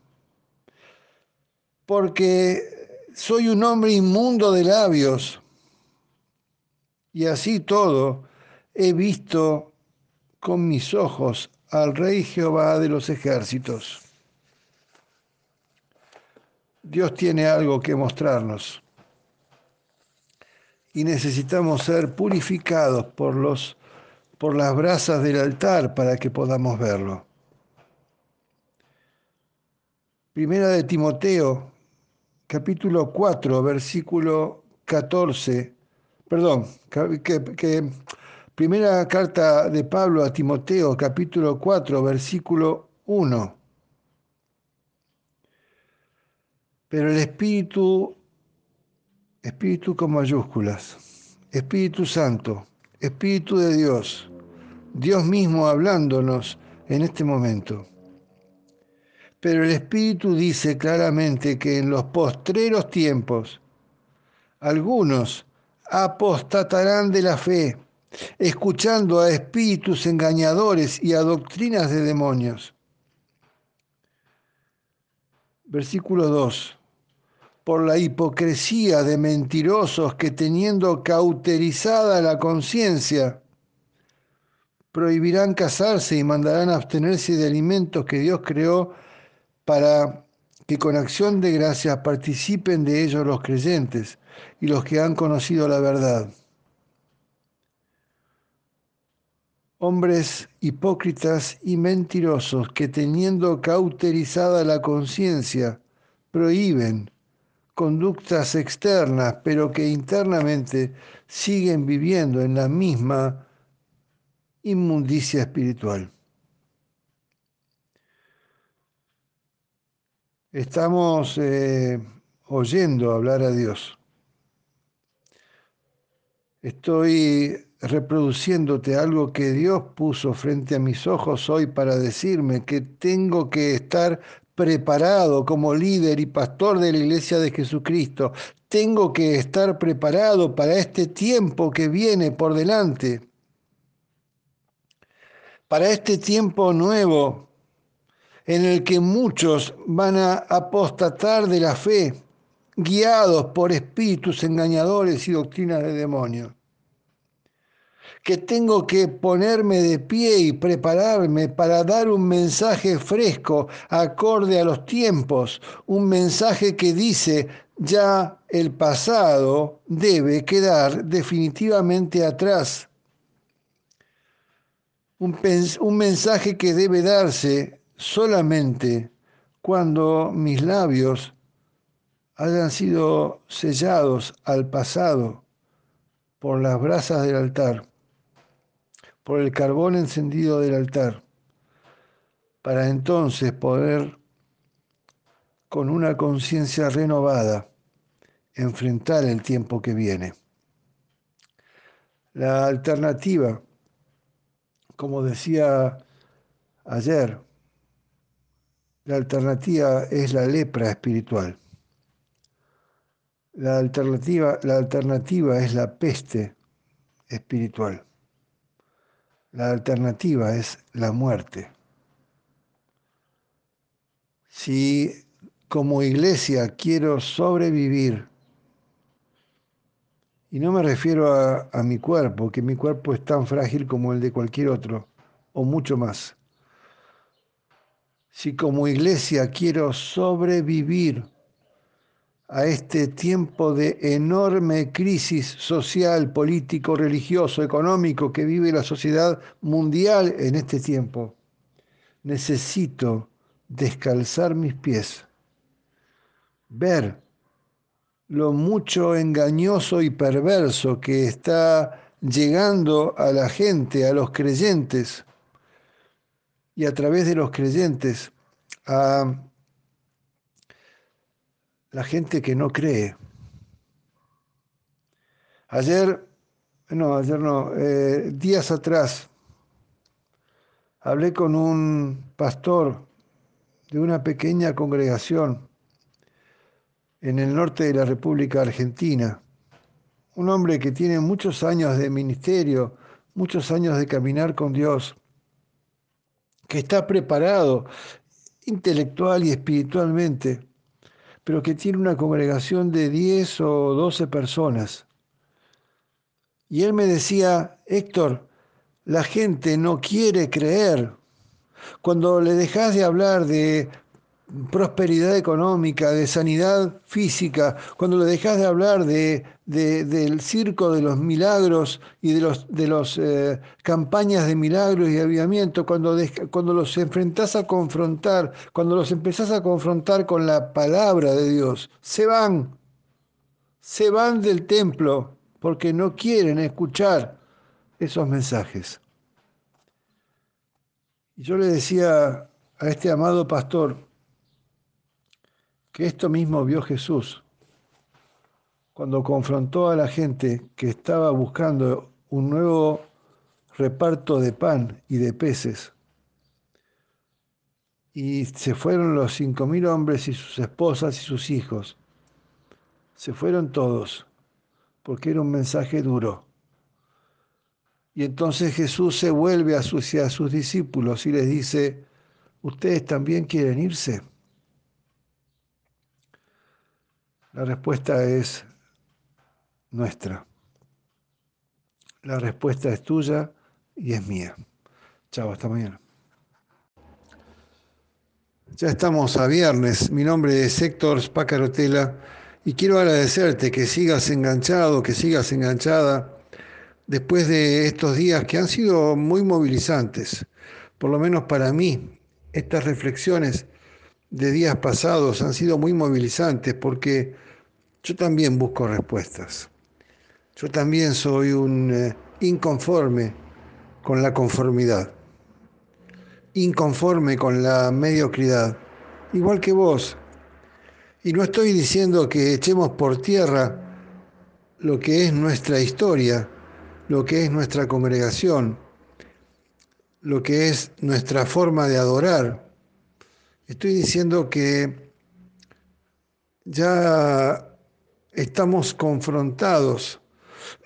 porque soy un hombre inmundo de labios. Y así todo he visto con mis ojos al Rey Jehová de los ejércitos. Dios tiene algo que mostrarnos y necesitamos ser purificados por, los, por las brasas del altar para que podamos verlo. Primera de Timoteo, capítulo 4, versículo 14, perdón, que, que, primera carta de Pablo a Timoteo, capítulo 4, versículo 1. Pero el Espíritu, Espíritu con mayúsculas, Espíritu Santo, Espíritu de Dios, Dios mismo hablándonos en este momento. Pero el Espíritu dice claramente que en los postreros tiempos algunos apostatarán de la fe, escuchando a espíritus engañadores y a doctrinas de demonios. Versículo 2 por la hipocresía de mentirosos que teniendo cauterizada la conciencia, prohibirán casarse y mandarán abstenerse de alimentos que Dios creó para que con acción de gracias participen de ellos los creyentes y los que han conocido la verdad. Hombres hipócritas y mentirosos que teniendo cauterizada la conciencia prohíben conductas externas, pero que internamente siguen viviendo en la misma inmundicia espiritual. Estamos eh, oyendo hablar a Dios. Estoy reproduciéndote algo que Dios puso frente a mis ojos hoy para decirme que tengo que estar preparado como líder y pastor de la iglesia de Jesucristo. Tengo que estar preparado para este tiempo que viene por delante. Para este tiempo nuevo en el que muchos van a apostatar de la fe, guiados por espíritus engañadores y doctrinas de demonios que tengo que ponerme de pie y prepararme para dar un mensaje fresco, acorde a los tiempos, un mensaje que dice, ya el pasado debe quedar definitivamente atrás. Un, mensaje que debe darse solamente cuando mis labios hayan sido sellados al pasado por las brasas del altar por el carbón encendido del altar, para entonces poder, con una conciencia renovada, enfrentar el tiempo que viene. La alternativa, como decía ayer, la alternativa es la lepra espiritual. La alternativa, la alternativa es la peste espiritual. La alternativa es la muerte. Si como iglesia quiero sobrevivir, y no me refiero a, mi cuerpo, que mi cuerpo es tan frágil como el de cualquier otro, o mucho más. Si como iglesia quiero sobrevivir, a este tiempo de enorme crisis social, político, religioso, económico que vive la sociedad mundial en este tiempo. Necesito descalzar mis pies, ver lo mucho engañoso y perverso que está llegando a la gente, a los creyentes, y a través de los creyentes a la gente que no cree. Ayer, no, ayer no, eh, días atrás, hablé con un pastor de una pequeña congregación en el norte de la República Argentina, un hombre que tiene muchos años de ministerio, muchos años de caminar con Dios, que está preparado intelectual y espiritualmente pero que tiene una congregación de 10 o 12 personas. Y él me decía, Héctor, la gente no quiere creer. Cuando le dejas de hablar de prosperidad económica, de sanidad física, cuando le dejas de hablar de, del circo de los milagros y de las de los, eh, campañas de milagros y avivamiento, cuando, cuando los enfrentás a confrontar, cuando los empezás a confrontar con la palabra de Dios, se van, se van del templo porque no quieren escuchar esos mensajes. Y yo le decía a este amado pastor, que esto mismo vio Jesús cuando confrontó a la gente que estaba buscando un nuevo reparto de pan y de peces. Y se fueron los cinco mil hombres y sus esposas y sus hijos. Se fueron todos, porque era un mensaje duro. Y entonces Jesús se vuelve a sus, a sus discípulos y les dice, ¿ustedes también quieren irse? La respuesta es nuestra. La respuesta es tuya y es mía. Chao, hasta mañana. Ya estamos a viernes. Mi nombre es Héctor Spacarotela y quiero agradecerte que sigas enganchado, que sigas enganchada después de estos días que han sido muy movilizantes. Por lo menos para mí, estas reflexiones de días pasados han sido muy movilizantes porque yo también busco respuestas. Yo también soy un eh, inconforme con la conformidad, inconforme con la mediocridad, igual que vos. Y no estoy diciendo que echemos por tierra lo que es nuestra historia, lo que es nuestra congregación, lo que es nuestra forma de adorar. Estoy diciendo que ya estamos confrontados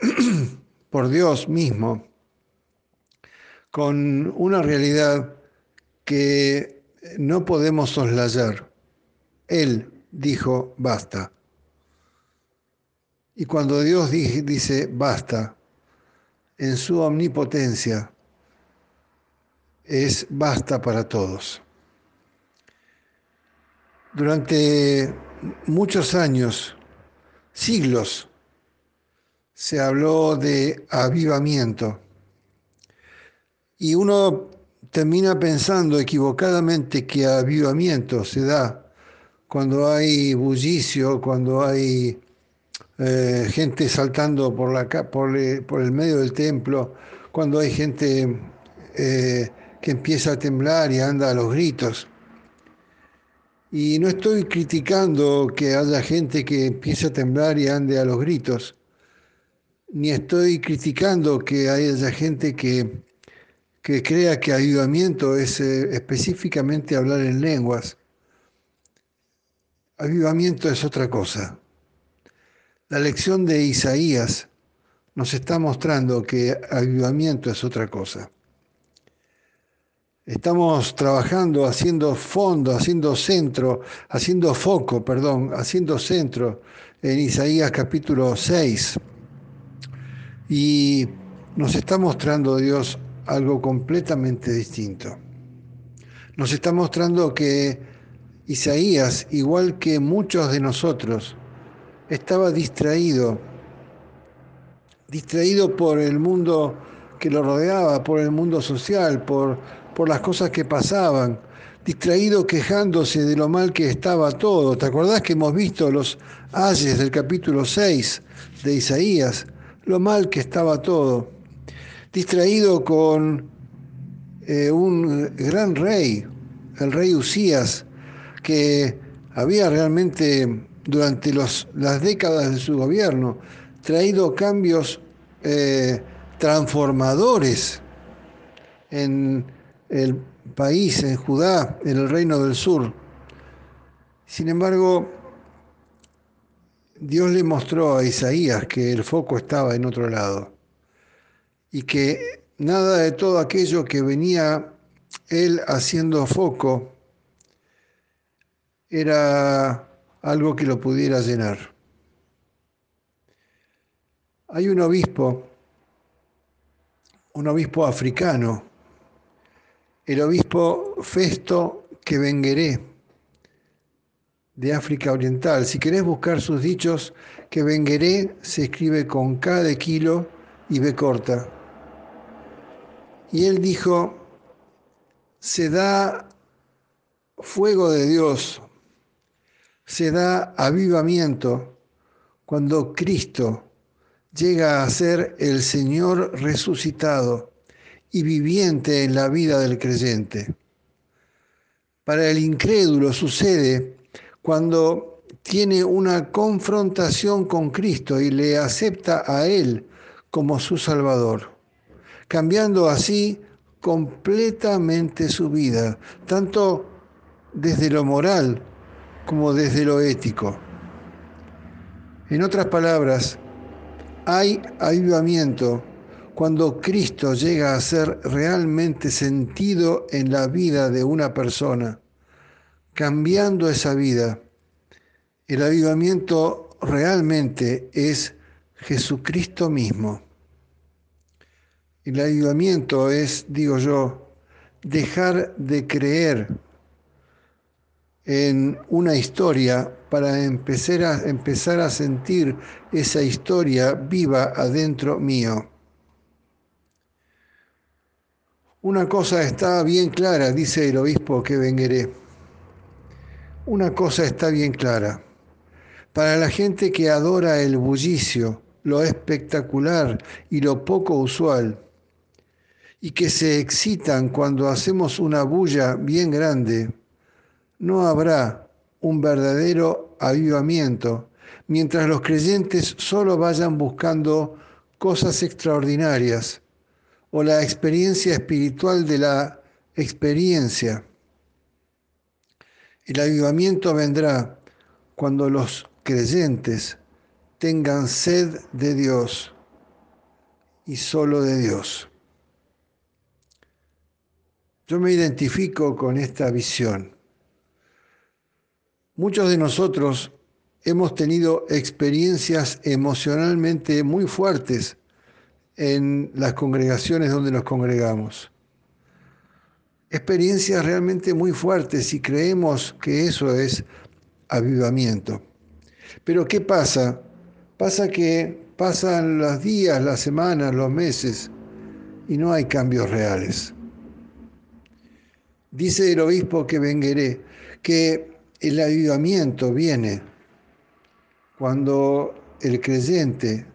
(clears throat) por Dios mismo con una realidad que no podemos soslayar. Él dijo, basta. Y cuando Dios dice, basta, en su omnipotencia, es basta para todos. Durante muchos años, siglos se habló de avivamiento y uno termina pensando equivocadamente que avivamiento se da cuando hay bullicio, cuando hay eh, gente saltando por, la, por, el medio del templo, cuando hay gente eh, que empieza a temblar y anda a los gritos. Y no estoy criticando que haya gente que empiece a temblar y ande a los gritos, ni estoy criticando que haya gente que, que crea que avivamiento es eh, específicamente hablar en lenguas. Avivamiento es otra cosa. La lección de Isaías nos está mostrando que avivamiento es otra cosa. Estamos trabajando, haciendo fondo, haciendo centro, haciendo foco, perdón, haciendo centro en Isaías capítulo 6. Y nos está mostrando Dios algo completamente distinto. Nos está mostrando que Isaías, igual que muchos de nosotros, estaba distraído, distraído por el mundo que lo rodeaba, por el mundo social, por por las cosas que pasaban, distraído quejándose de lo mal que estaba todo. ¿Te acordás que hemos visto los ayes del capítulo 6 de Isaías? Lo mal que estaba todo. Distraído con eh, un gran rey, el rey Usías, que había realmente durante las décadas de su gobierno traído cambios eh, transformadores en el país, en Judá, en el reino del sur. Sin embargo, Dios le mostró a Isaías que el foco estaba en otro lado y que nada de todo aquello que venía él haciendo foco era algo que lo pudiera llenar. Hay un obispo, un obispo africano, el obispo Festo Quevengueré, de África Oriental. Si querés buscar sus dichos, que Bengueré se escribe con K de kilo y B corta. Y él dijo, se da fuego de Dios, se da avivamiento cuando Cristo llega a ser el Señor resucitado y viviente en la vida del creyente. Para el incrédulo sucede cuando tiene una confrontación con Cristo y le acepta a Él como su Salvador, cambiando así completamente su vida, tanto desde lo moral como desde lo ético. En otras palabras, hay avivamiento cuando Cristo llega a ser realmente sentido en la vida de una persona, cambiando esa vida. El avivamiento realmente es Jesucristo mismo. El avivamiento es, digo yo, dejar de creer en una historia para empezar a, empezar a sentir esa historia viva adentro mío. Una cosa está bien clara, dice el obispo que vengueré. Una cosa está bien clara. Para la gente que adora el bullicio, lo espectacular y lo poco usual, y que se excitan cuando hacemos una bulla bien grande, no habrá un verdadero avivamiento mientras los creyentes solo vayan buscando cosas extraordinarias o la experiencia espiritual de la experiencia. El avivamiento vendrá cuando los creyentes tengan sed de Dios y solo de Dios. Yo me identifico con esta visión. Muchos de nosotros hemos tenido experiencias emocionalmente muy fuertes en las congregaciones donde nos congregamos. Experiencias realmente muy fuertes y creemos que eso es avivamiento. Pero ¿qué pasa? Pasa que pasan los días, las semanas, los meses y no hay cambios reales. Dice el obispo que vengueré que el avivamiento viene cuando el creyente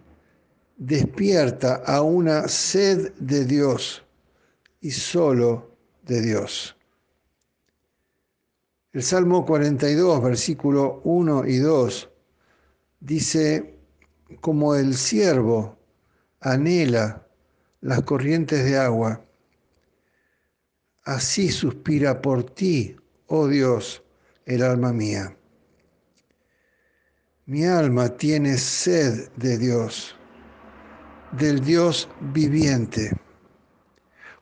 despierta a una sed de Dios y solo de Dios. El Salmo 42, versículo 1 y 2, dice, como el siervo anhela las corrientes de agua, así suspira por ti, oh Dios, el alma mía. Mi alma tiene sed de Dios del Dios viviente.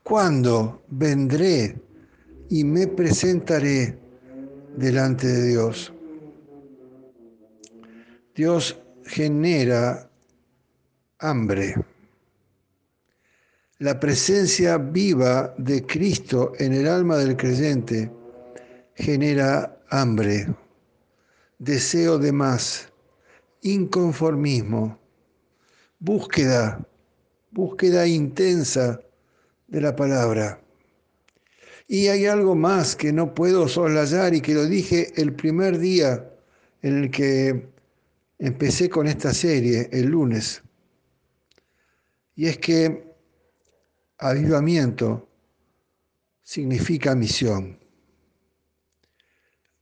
¿Cuándo vendré y me presentaré delante de Dios? Dios genera hambre. La presencia viva de Cristo en el alma del creyente genera hambre, deseo de más, inconformismo, búsqueda, búsqueda intensa de la palabra. Y hay algo más que no puedo soslayar y que lo dije el primer día en el que empecé con esta serie, el lunes. Y es que avivamiento significa misión.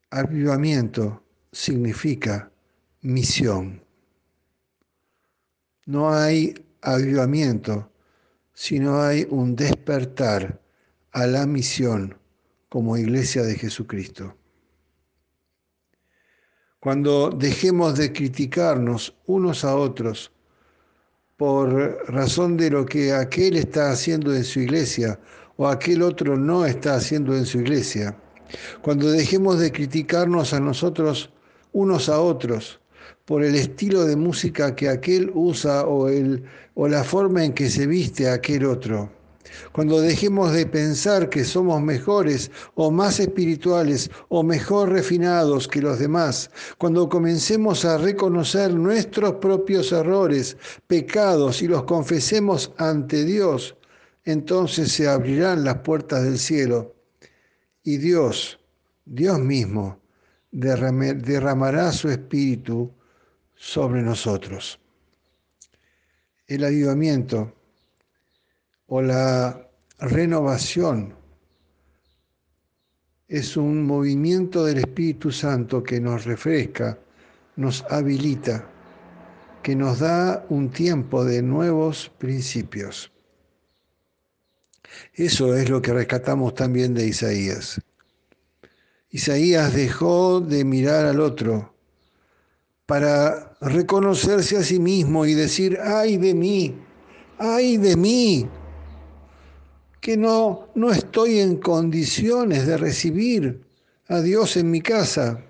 Avivamiento significa misión. No hay avivamiento si no hay un despertar a la misión como iglesia de Jesucristo. Cuando dejemos de criticarnos unos a otros por razón de lo que aquel está haciendo en su iglesia o aquel otro no está haciendo en su iglesia, cuando dejemos de criticarnos a nosotros unos a otros por el estilo de música que aquel usa o, el, o la forma en que se viste aquel otro. Cuando dejemos de pensar que somos mejores o más espirituales o mejor refinados que los demás, cuando comencemos a reconocer nuestros propios errores, pecados y los confesemos ante Dios, entonces se abrirán las puertas del cielo y Dios, Dios mismo, derramará su espíritu sobre nosotros. El avivamiento o la renovación es un movimiento del Espíritu Santo que nos refresca, nos habilita, que nos da un tiempo de nuevos principios. Eso es lo que rescatamos también de Isaías. Isaías dejó de mirar al otro para reconocerse a sí mismo y decir, ay de mí, ay de mí, que no, no estoy en condiciones de recibir a Dios en mi casa.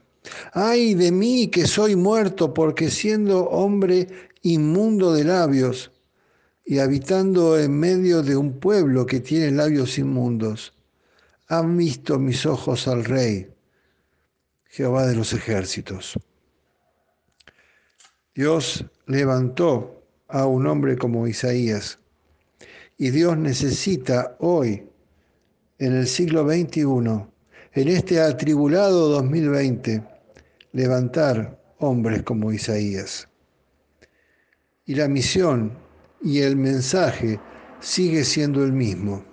Ay de mí que soy muerto porque siendo hombre inmundo de labios y habitando en medio de un pueblo que tiene labios inmundos, han visto mis ojos al Rey, Jehová de los ejércitos. Dios levantó a un hombre como Isaías y Dios necesita hoy, en el siglo XXI, en este atribulado 2020, levantar hombres como Isaías. Y la misión y el mensaje sigue siendo el mismo.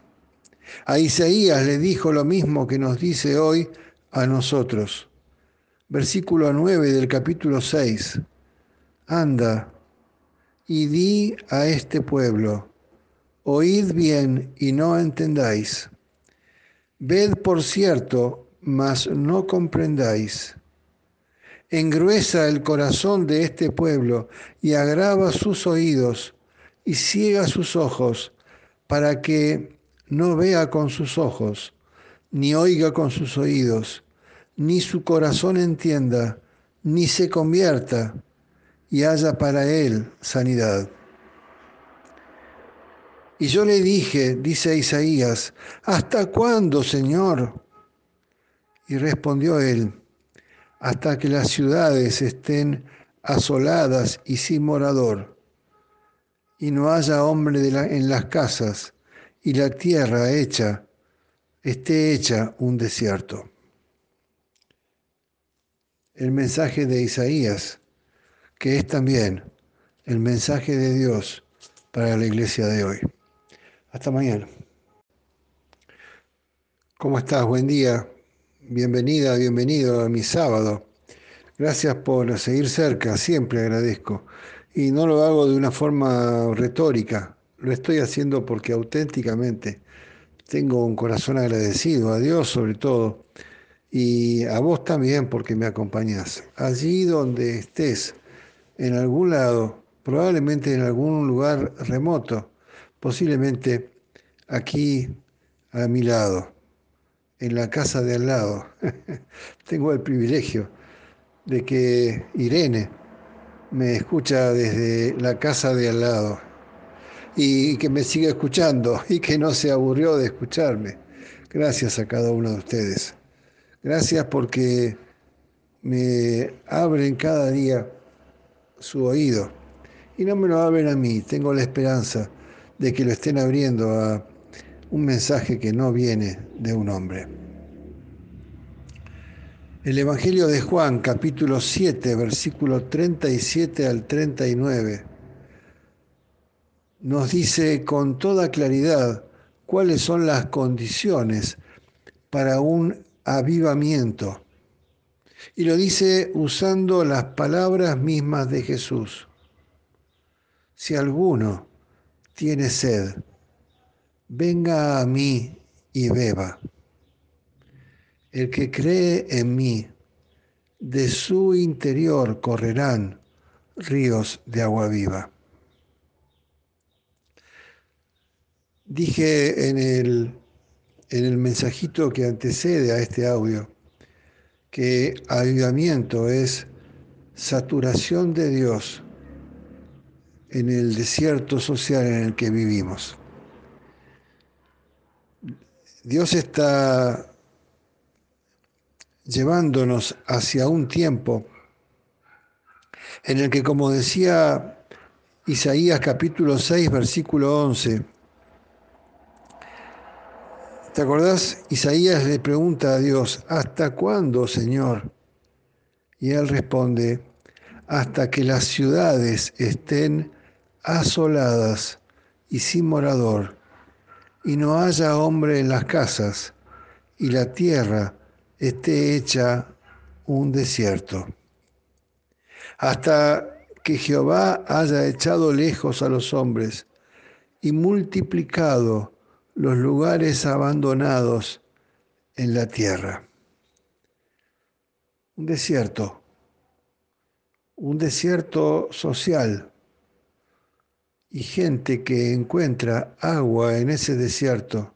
A Isaías le dijo lo mismo que nos dice hoy a nosotros. Versículo 9 del capítulo 6. Anda y di a este pueblo, Oíd bien y no entendáis. Ved por cierto, mas no comprendáis. Engruesa el corazón de este pueblo y agrava sus oídos y ciega sus ojos para que no vea con sus ojos, ni oiga con sus oídos, ni su corazón entienda, ni se convierta y haya para él sanidad. Y yo le dije, dice Isaías, ¿hasta cuándo, Señor? Y respondió él, hasta que las ciudades estén asoladas y sin morador, y no haya hombre en las casas, y la tierra hecha, esté hecha un desierto. El mensaje de Isaías, que es también el mensaje de Dios para la iglesia de hoy. Hasta mañana. ¿Cómo estás? Buen día. Bienvenida, bienvenido a mi sábado. Gracias por seguir cerca, siempre agradezco. Y no lo hago de una forma retórica, lo estoy haciendo porque auténticamente tengo un corazón agradecido, a Dios sobre todo, y a vos también porque me acompañás. Allí donde estés, en algún lado, probablemente en algún lugar remoto, posiblemente aquí a mi lado, en la casa de al lado. (laughs) Tengo el privilegio de que Irene me escucha desde la casa de al lado y que me siga escuchando y que no se aburrió de escucharme. Gracias a cada uno de ustedes. Gracias porque me abren cada día su oído y no me lo abren a mí. Tengo la esperanza de que lo estén abriendo a un mensaje que no viene de un hombre. El Evangelio de Juan, capítulo 7, versículo 37 al 39, nos dice con toda claridad cuáles son las condiciones para un avivamiento. Y lo dice usando las palabras mismas de Jesús. Si alguno tiene sed, venga a mí y beba. El que cree en mí, de su interior correrán ríos de agua viva. Dije en el, en el mensajito que antecede a este audio que avivamiento es saturación de Dios en el desierto social en el que vivimos. Dios está llevándonos hacia un tiempo en el que, como decía Isaías capítulo 6, versículo 11, ¿te acordás? Isaías le pregunta a Dios, ¿hasta cuándo, Señor? Y él responde, hasta que las ciudades estén asoladas y sin morador, y no haya hombre en las casas, y la tierra esté hecha un desierto. Hasta que Jehová haya echado lejos a los hombres y multiplicado los lugares abandonados en la tierra. Un desierto, un desierto social y gente que encuentra agua en ese desierto,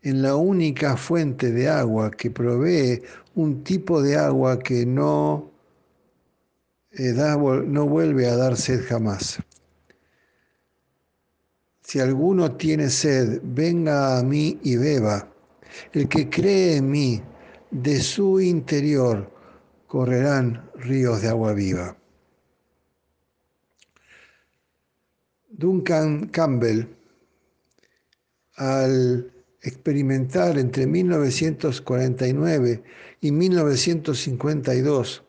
en la única fuente de agua que provee un tipo de agua que no, eh, no vuelve a dar sed jamás. Si alguno tiene sed, venga a mí y beba. El que cree en mí, de su interior correrán ríos de agua viva. Duncan Campbell, al experimentar entre 1949 y 1952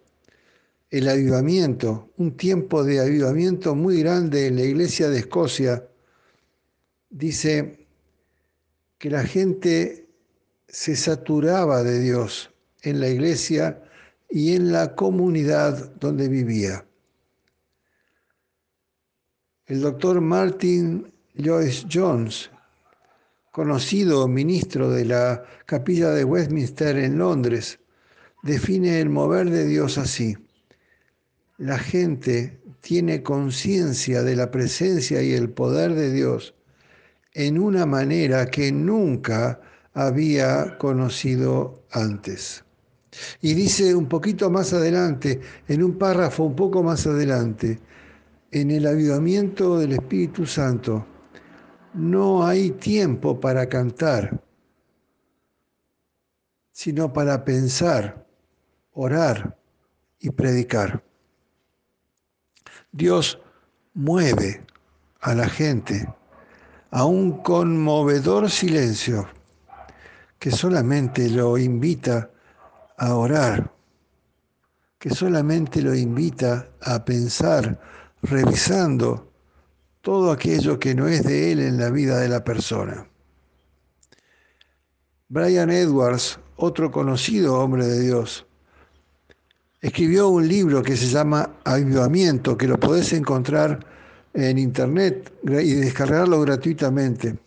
el avivamiento, un tiempo de avivamiento muy grande en la iglesia de Escocia, dice que la gente se saturaba de Dios en la iglesia y en la comunidad donde vivía. El doctor Martin Joyce Jones, conocido ministro de la capilla de Westminster en Londres, define el mover de Dios así. La gente tiene conciencia de la presencia y el poder de Dios en una manera que nunca había conocido antes. Y dice un poquito más adelante, en un párrafo un poco más adelante, en el avivamiento del Espíritu Santo no hay tiempo para cantar, sino para pensar, orar y predicar. Dios mueve a la gente a un conmovedor silencio que solamente lo invita a orar, que solamente lo invita a pensar, revisando todo aquello que no es de Él en la vida de la persona. Brian Edwards, otro conocido hombre de Dios, escribió un libro que se llama Avivamiento, que lo podés encontrar en internet y descargarlo gratuitamente.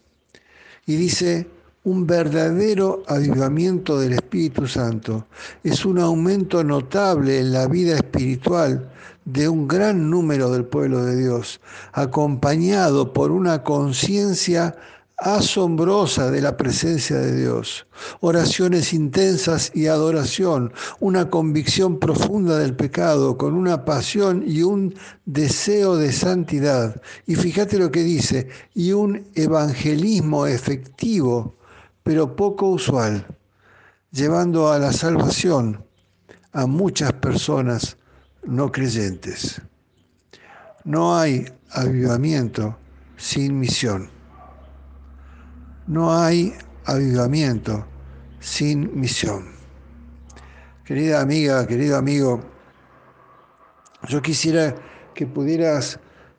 Y dice, un verdadero avivamiento del Espíritu Santo. Es un aumento notable en la vida espiritual de un gran número del pueblo de Dios, acompañado por una conciencia asombrosa de la presencia de Dios, oraciones intensas y adoración, una convicción profunda del pecado, con una pasión y un deseo de santidad. Y fíjate lo que dice, y un evangelismo efectivo pero poco usual, llevando a la salvación a muchas personas no creyentes. No hay avivamiento sin misión. No hay avivamiento sin misión. Querida amiga, querido amigo, yo quisiera que pudieras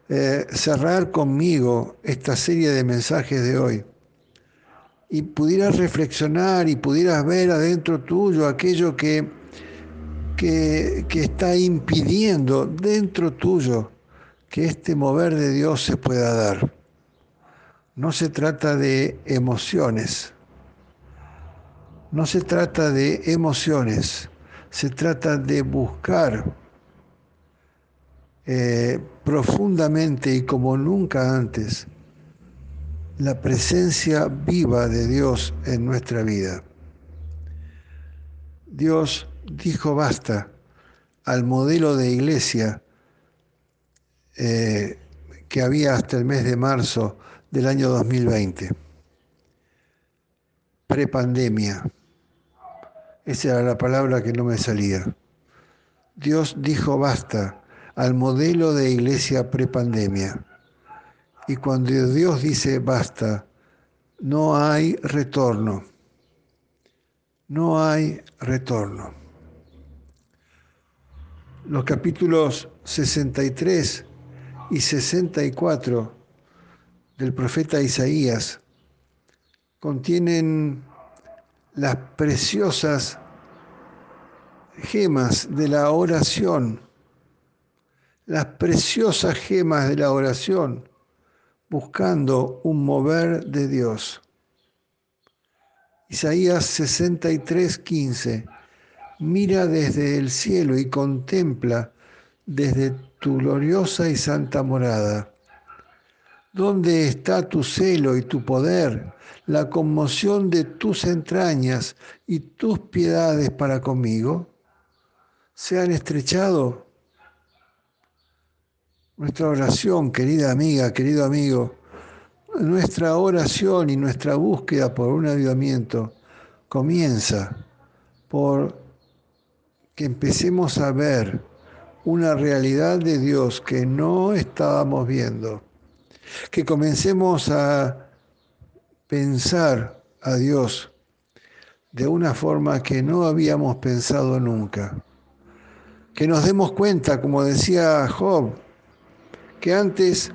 eh, cerrar conmigo esta serie de mensajes de hoy y pudieras reflexionar y pudieras ver adentro tuyo aquello que, que, que está impidiendo dentro tuyo que este mover de Dios se pueda dar. No se trata de emociones, no se trata de emociones, se trata de buscar eh, profundamente y como nunca antes la presencia viva de Dios en nuestra vida. Dios dijo basta al modelo de iglesia eh, que había hasta el mes de marzo del año 2020. prepandemia. Esa era la palabra que no me salía. Dios dijo basta al modelo de iglesia prepandemia. Y cuando Dios dice basta, no hay retorno. No hay retorno. Los capítulos 63 y 64 del profeta Isaías contienen las preciosas gemas de la oración, las preciosas gemas de la oración, buscando un mover de Dios. Isaías 63, 15. Mira desde el cielo y contempla desde tu gloriosa y santa morada. ¿Dónde está tu celo y tu poder, la conmoción de tus entrañas y tus piedades para conmigo? ¿Se han estrechado? Nuestra oración, querida amiga, querido amigo, nuestra oración y nuestra búsqueda por un avivamiento comienza por que empecemos a ver una realidad de Dios que no estábamos viendo, que comencemos a pensar a Dios de una forma que no habíamos pensado nunca, que nos demos cuenta, como decía Job, que antes,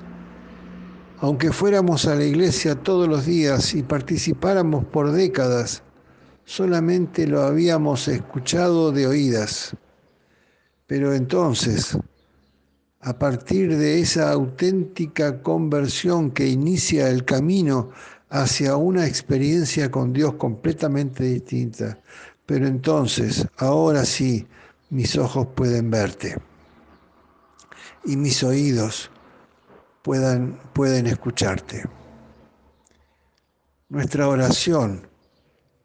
aunque fuéramos a la iglesia todos los días y participáramos por décadas, solamente lo habíamos escuchado de oídas. Pero entonces, a partir de esa auténtica conversión que inicia el camino hacia una experiencia con Dios completamente distinta, pero entonces, ahora sí, mis ojos pueden verte y mis oídos pueden escucharte. Nuestra oración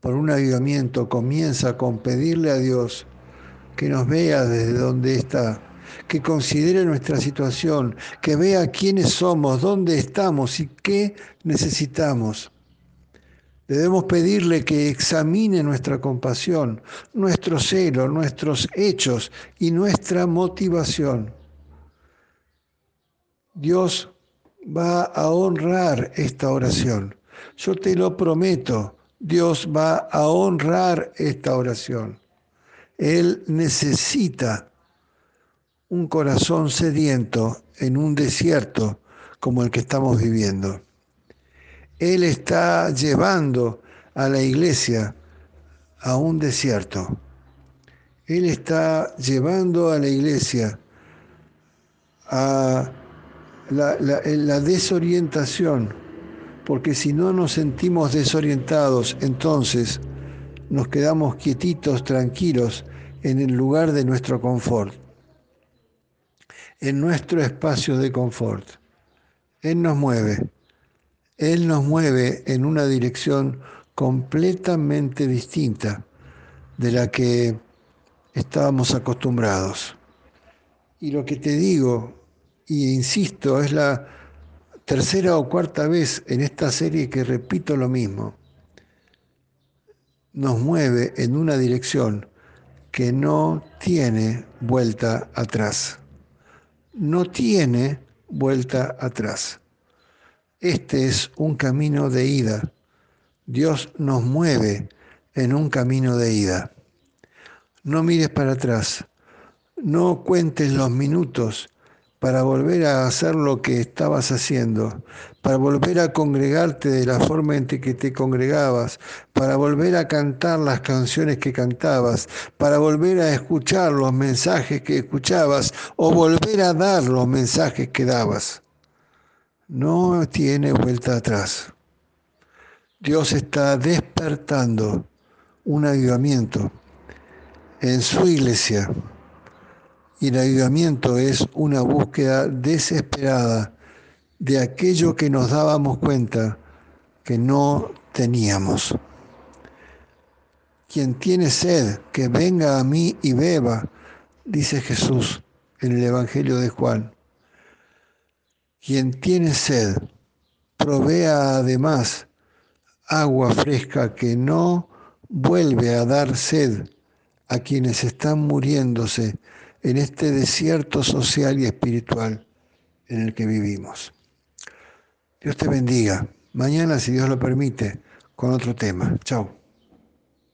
por un avivamiento comienza con pedirle a Dios que nos vea desde donde está, que considere nuestra situación, que vea quiénes somos, dónde estamos y qué necesitamos. Debemos pedirle que examine nuestra compasión, nuestro celo, nuestros hechos y nuestra motivación. Dios va a honrar esta oración. Yo te lo prometo, Dios va a honrar esta oración. Él necesita un corazón sediento en un desierto como el que estamos viviendo. Él está llevando a la iglesia a un desierto. Él está llevando a la iglesia a la, la, desorientación, porque si no nos sentimos desorientados, entonces nos quedamos quietitos, tranquilos, en el lugar de nuestro confort, en nuestro espacio de confort. Él nos mueve, Él nos mueve en una dirección completamente distinta de la que estábamos acostumbrados. Y lo que te digo, y insisto, es la tercera o cuarta vez en esta serie que repito lo mismo nos mueve en una dirección que no tiene vuelta atrás. No tiene vuelta atrás. Este es un camino de ida. Dios nos mueve en un camino de ida. No mires para atrás. No cuentes los minutos para volver a hacer lo que estabas haciendo, para volver a congregarte de la forma en que te congregabas, para volver a cantar las canciones que cantabas, para volver a escuchar los mensajes que escuchabas o volver a dar los mensajes que dabas. No tiene vuelta atrás. Dios está despertando un avivamiento en su iglesia y el ayudamiento es una búsqueda desesperada de aquello que nos dábamos cuenta que no teníamos. Quien tiene sed, que venga a mí y beba, dice Jesús en el Evangelio de Juan. Quien tiene sed, provea además agua fresca que no vuelve a dar sed a quienes están muriéndose en este desierto social y espiritual en el que vivimos. Dios te bendiga. Mañana, si Dios lo permite, con otro tema. Chao.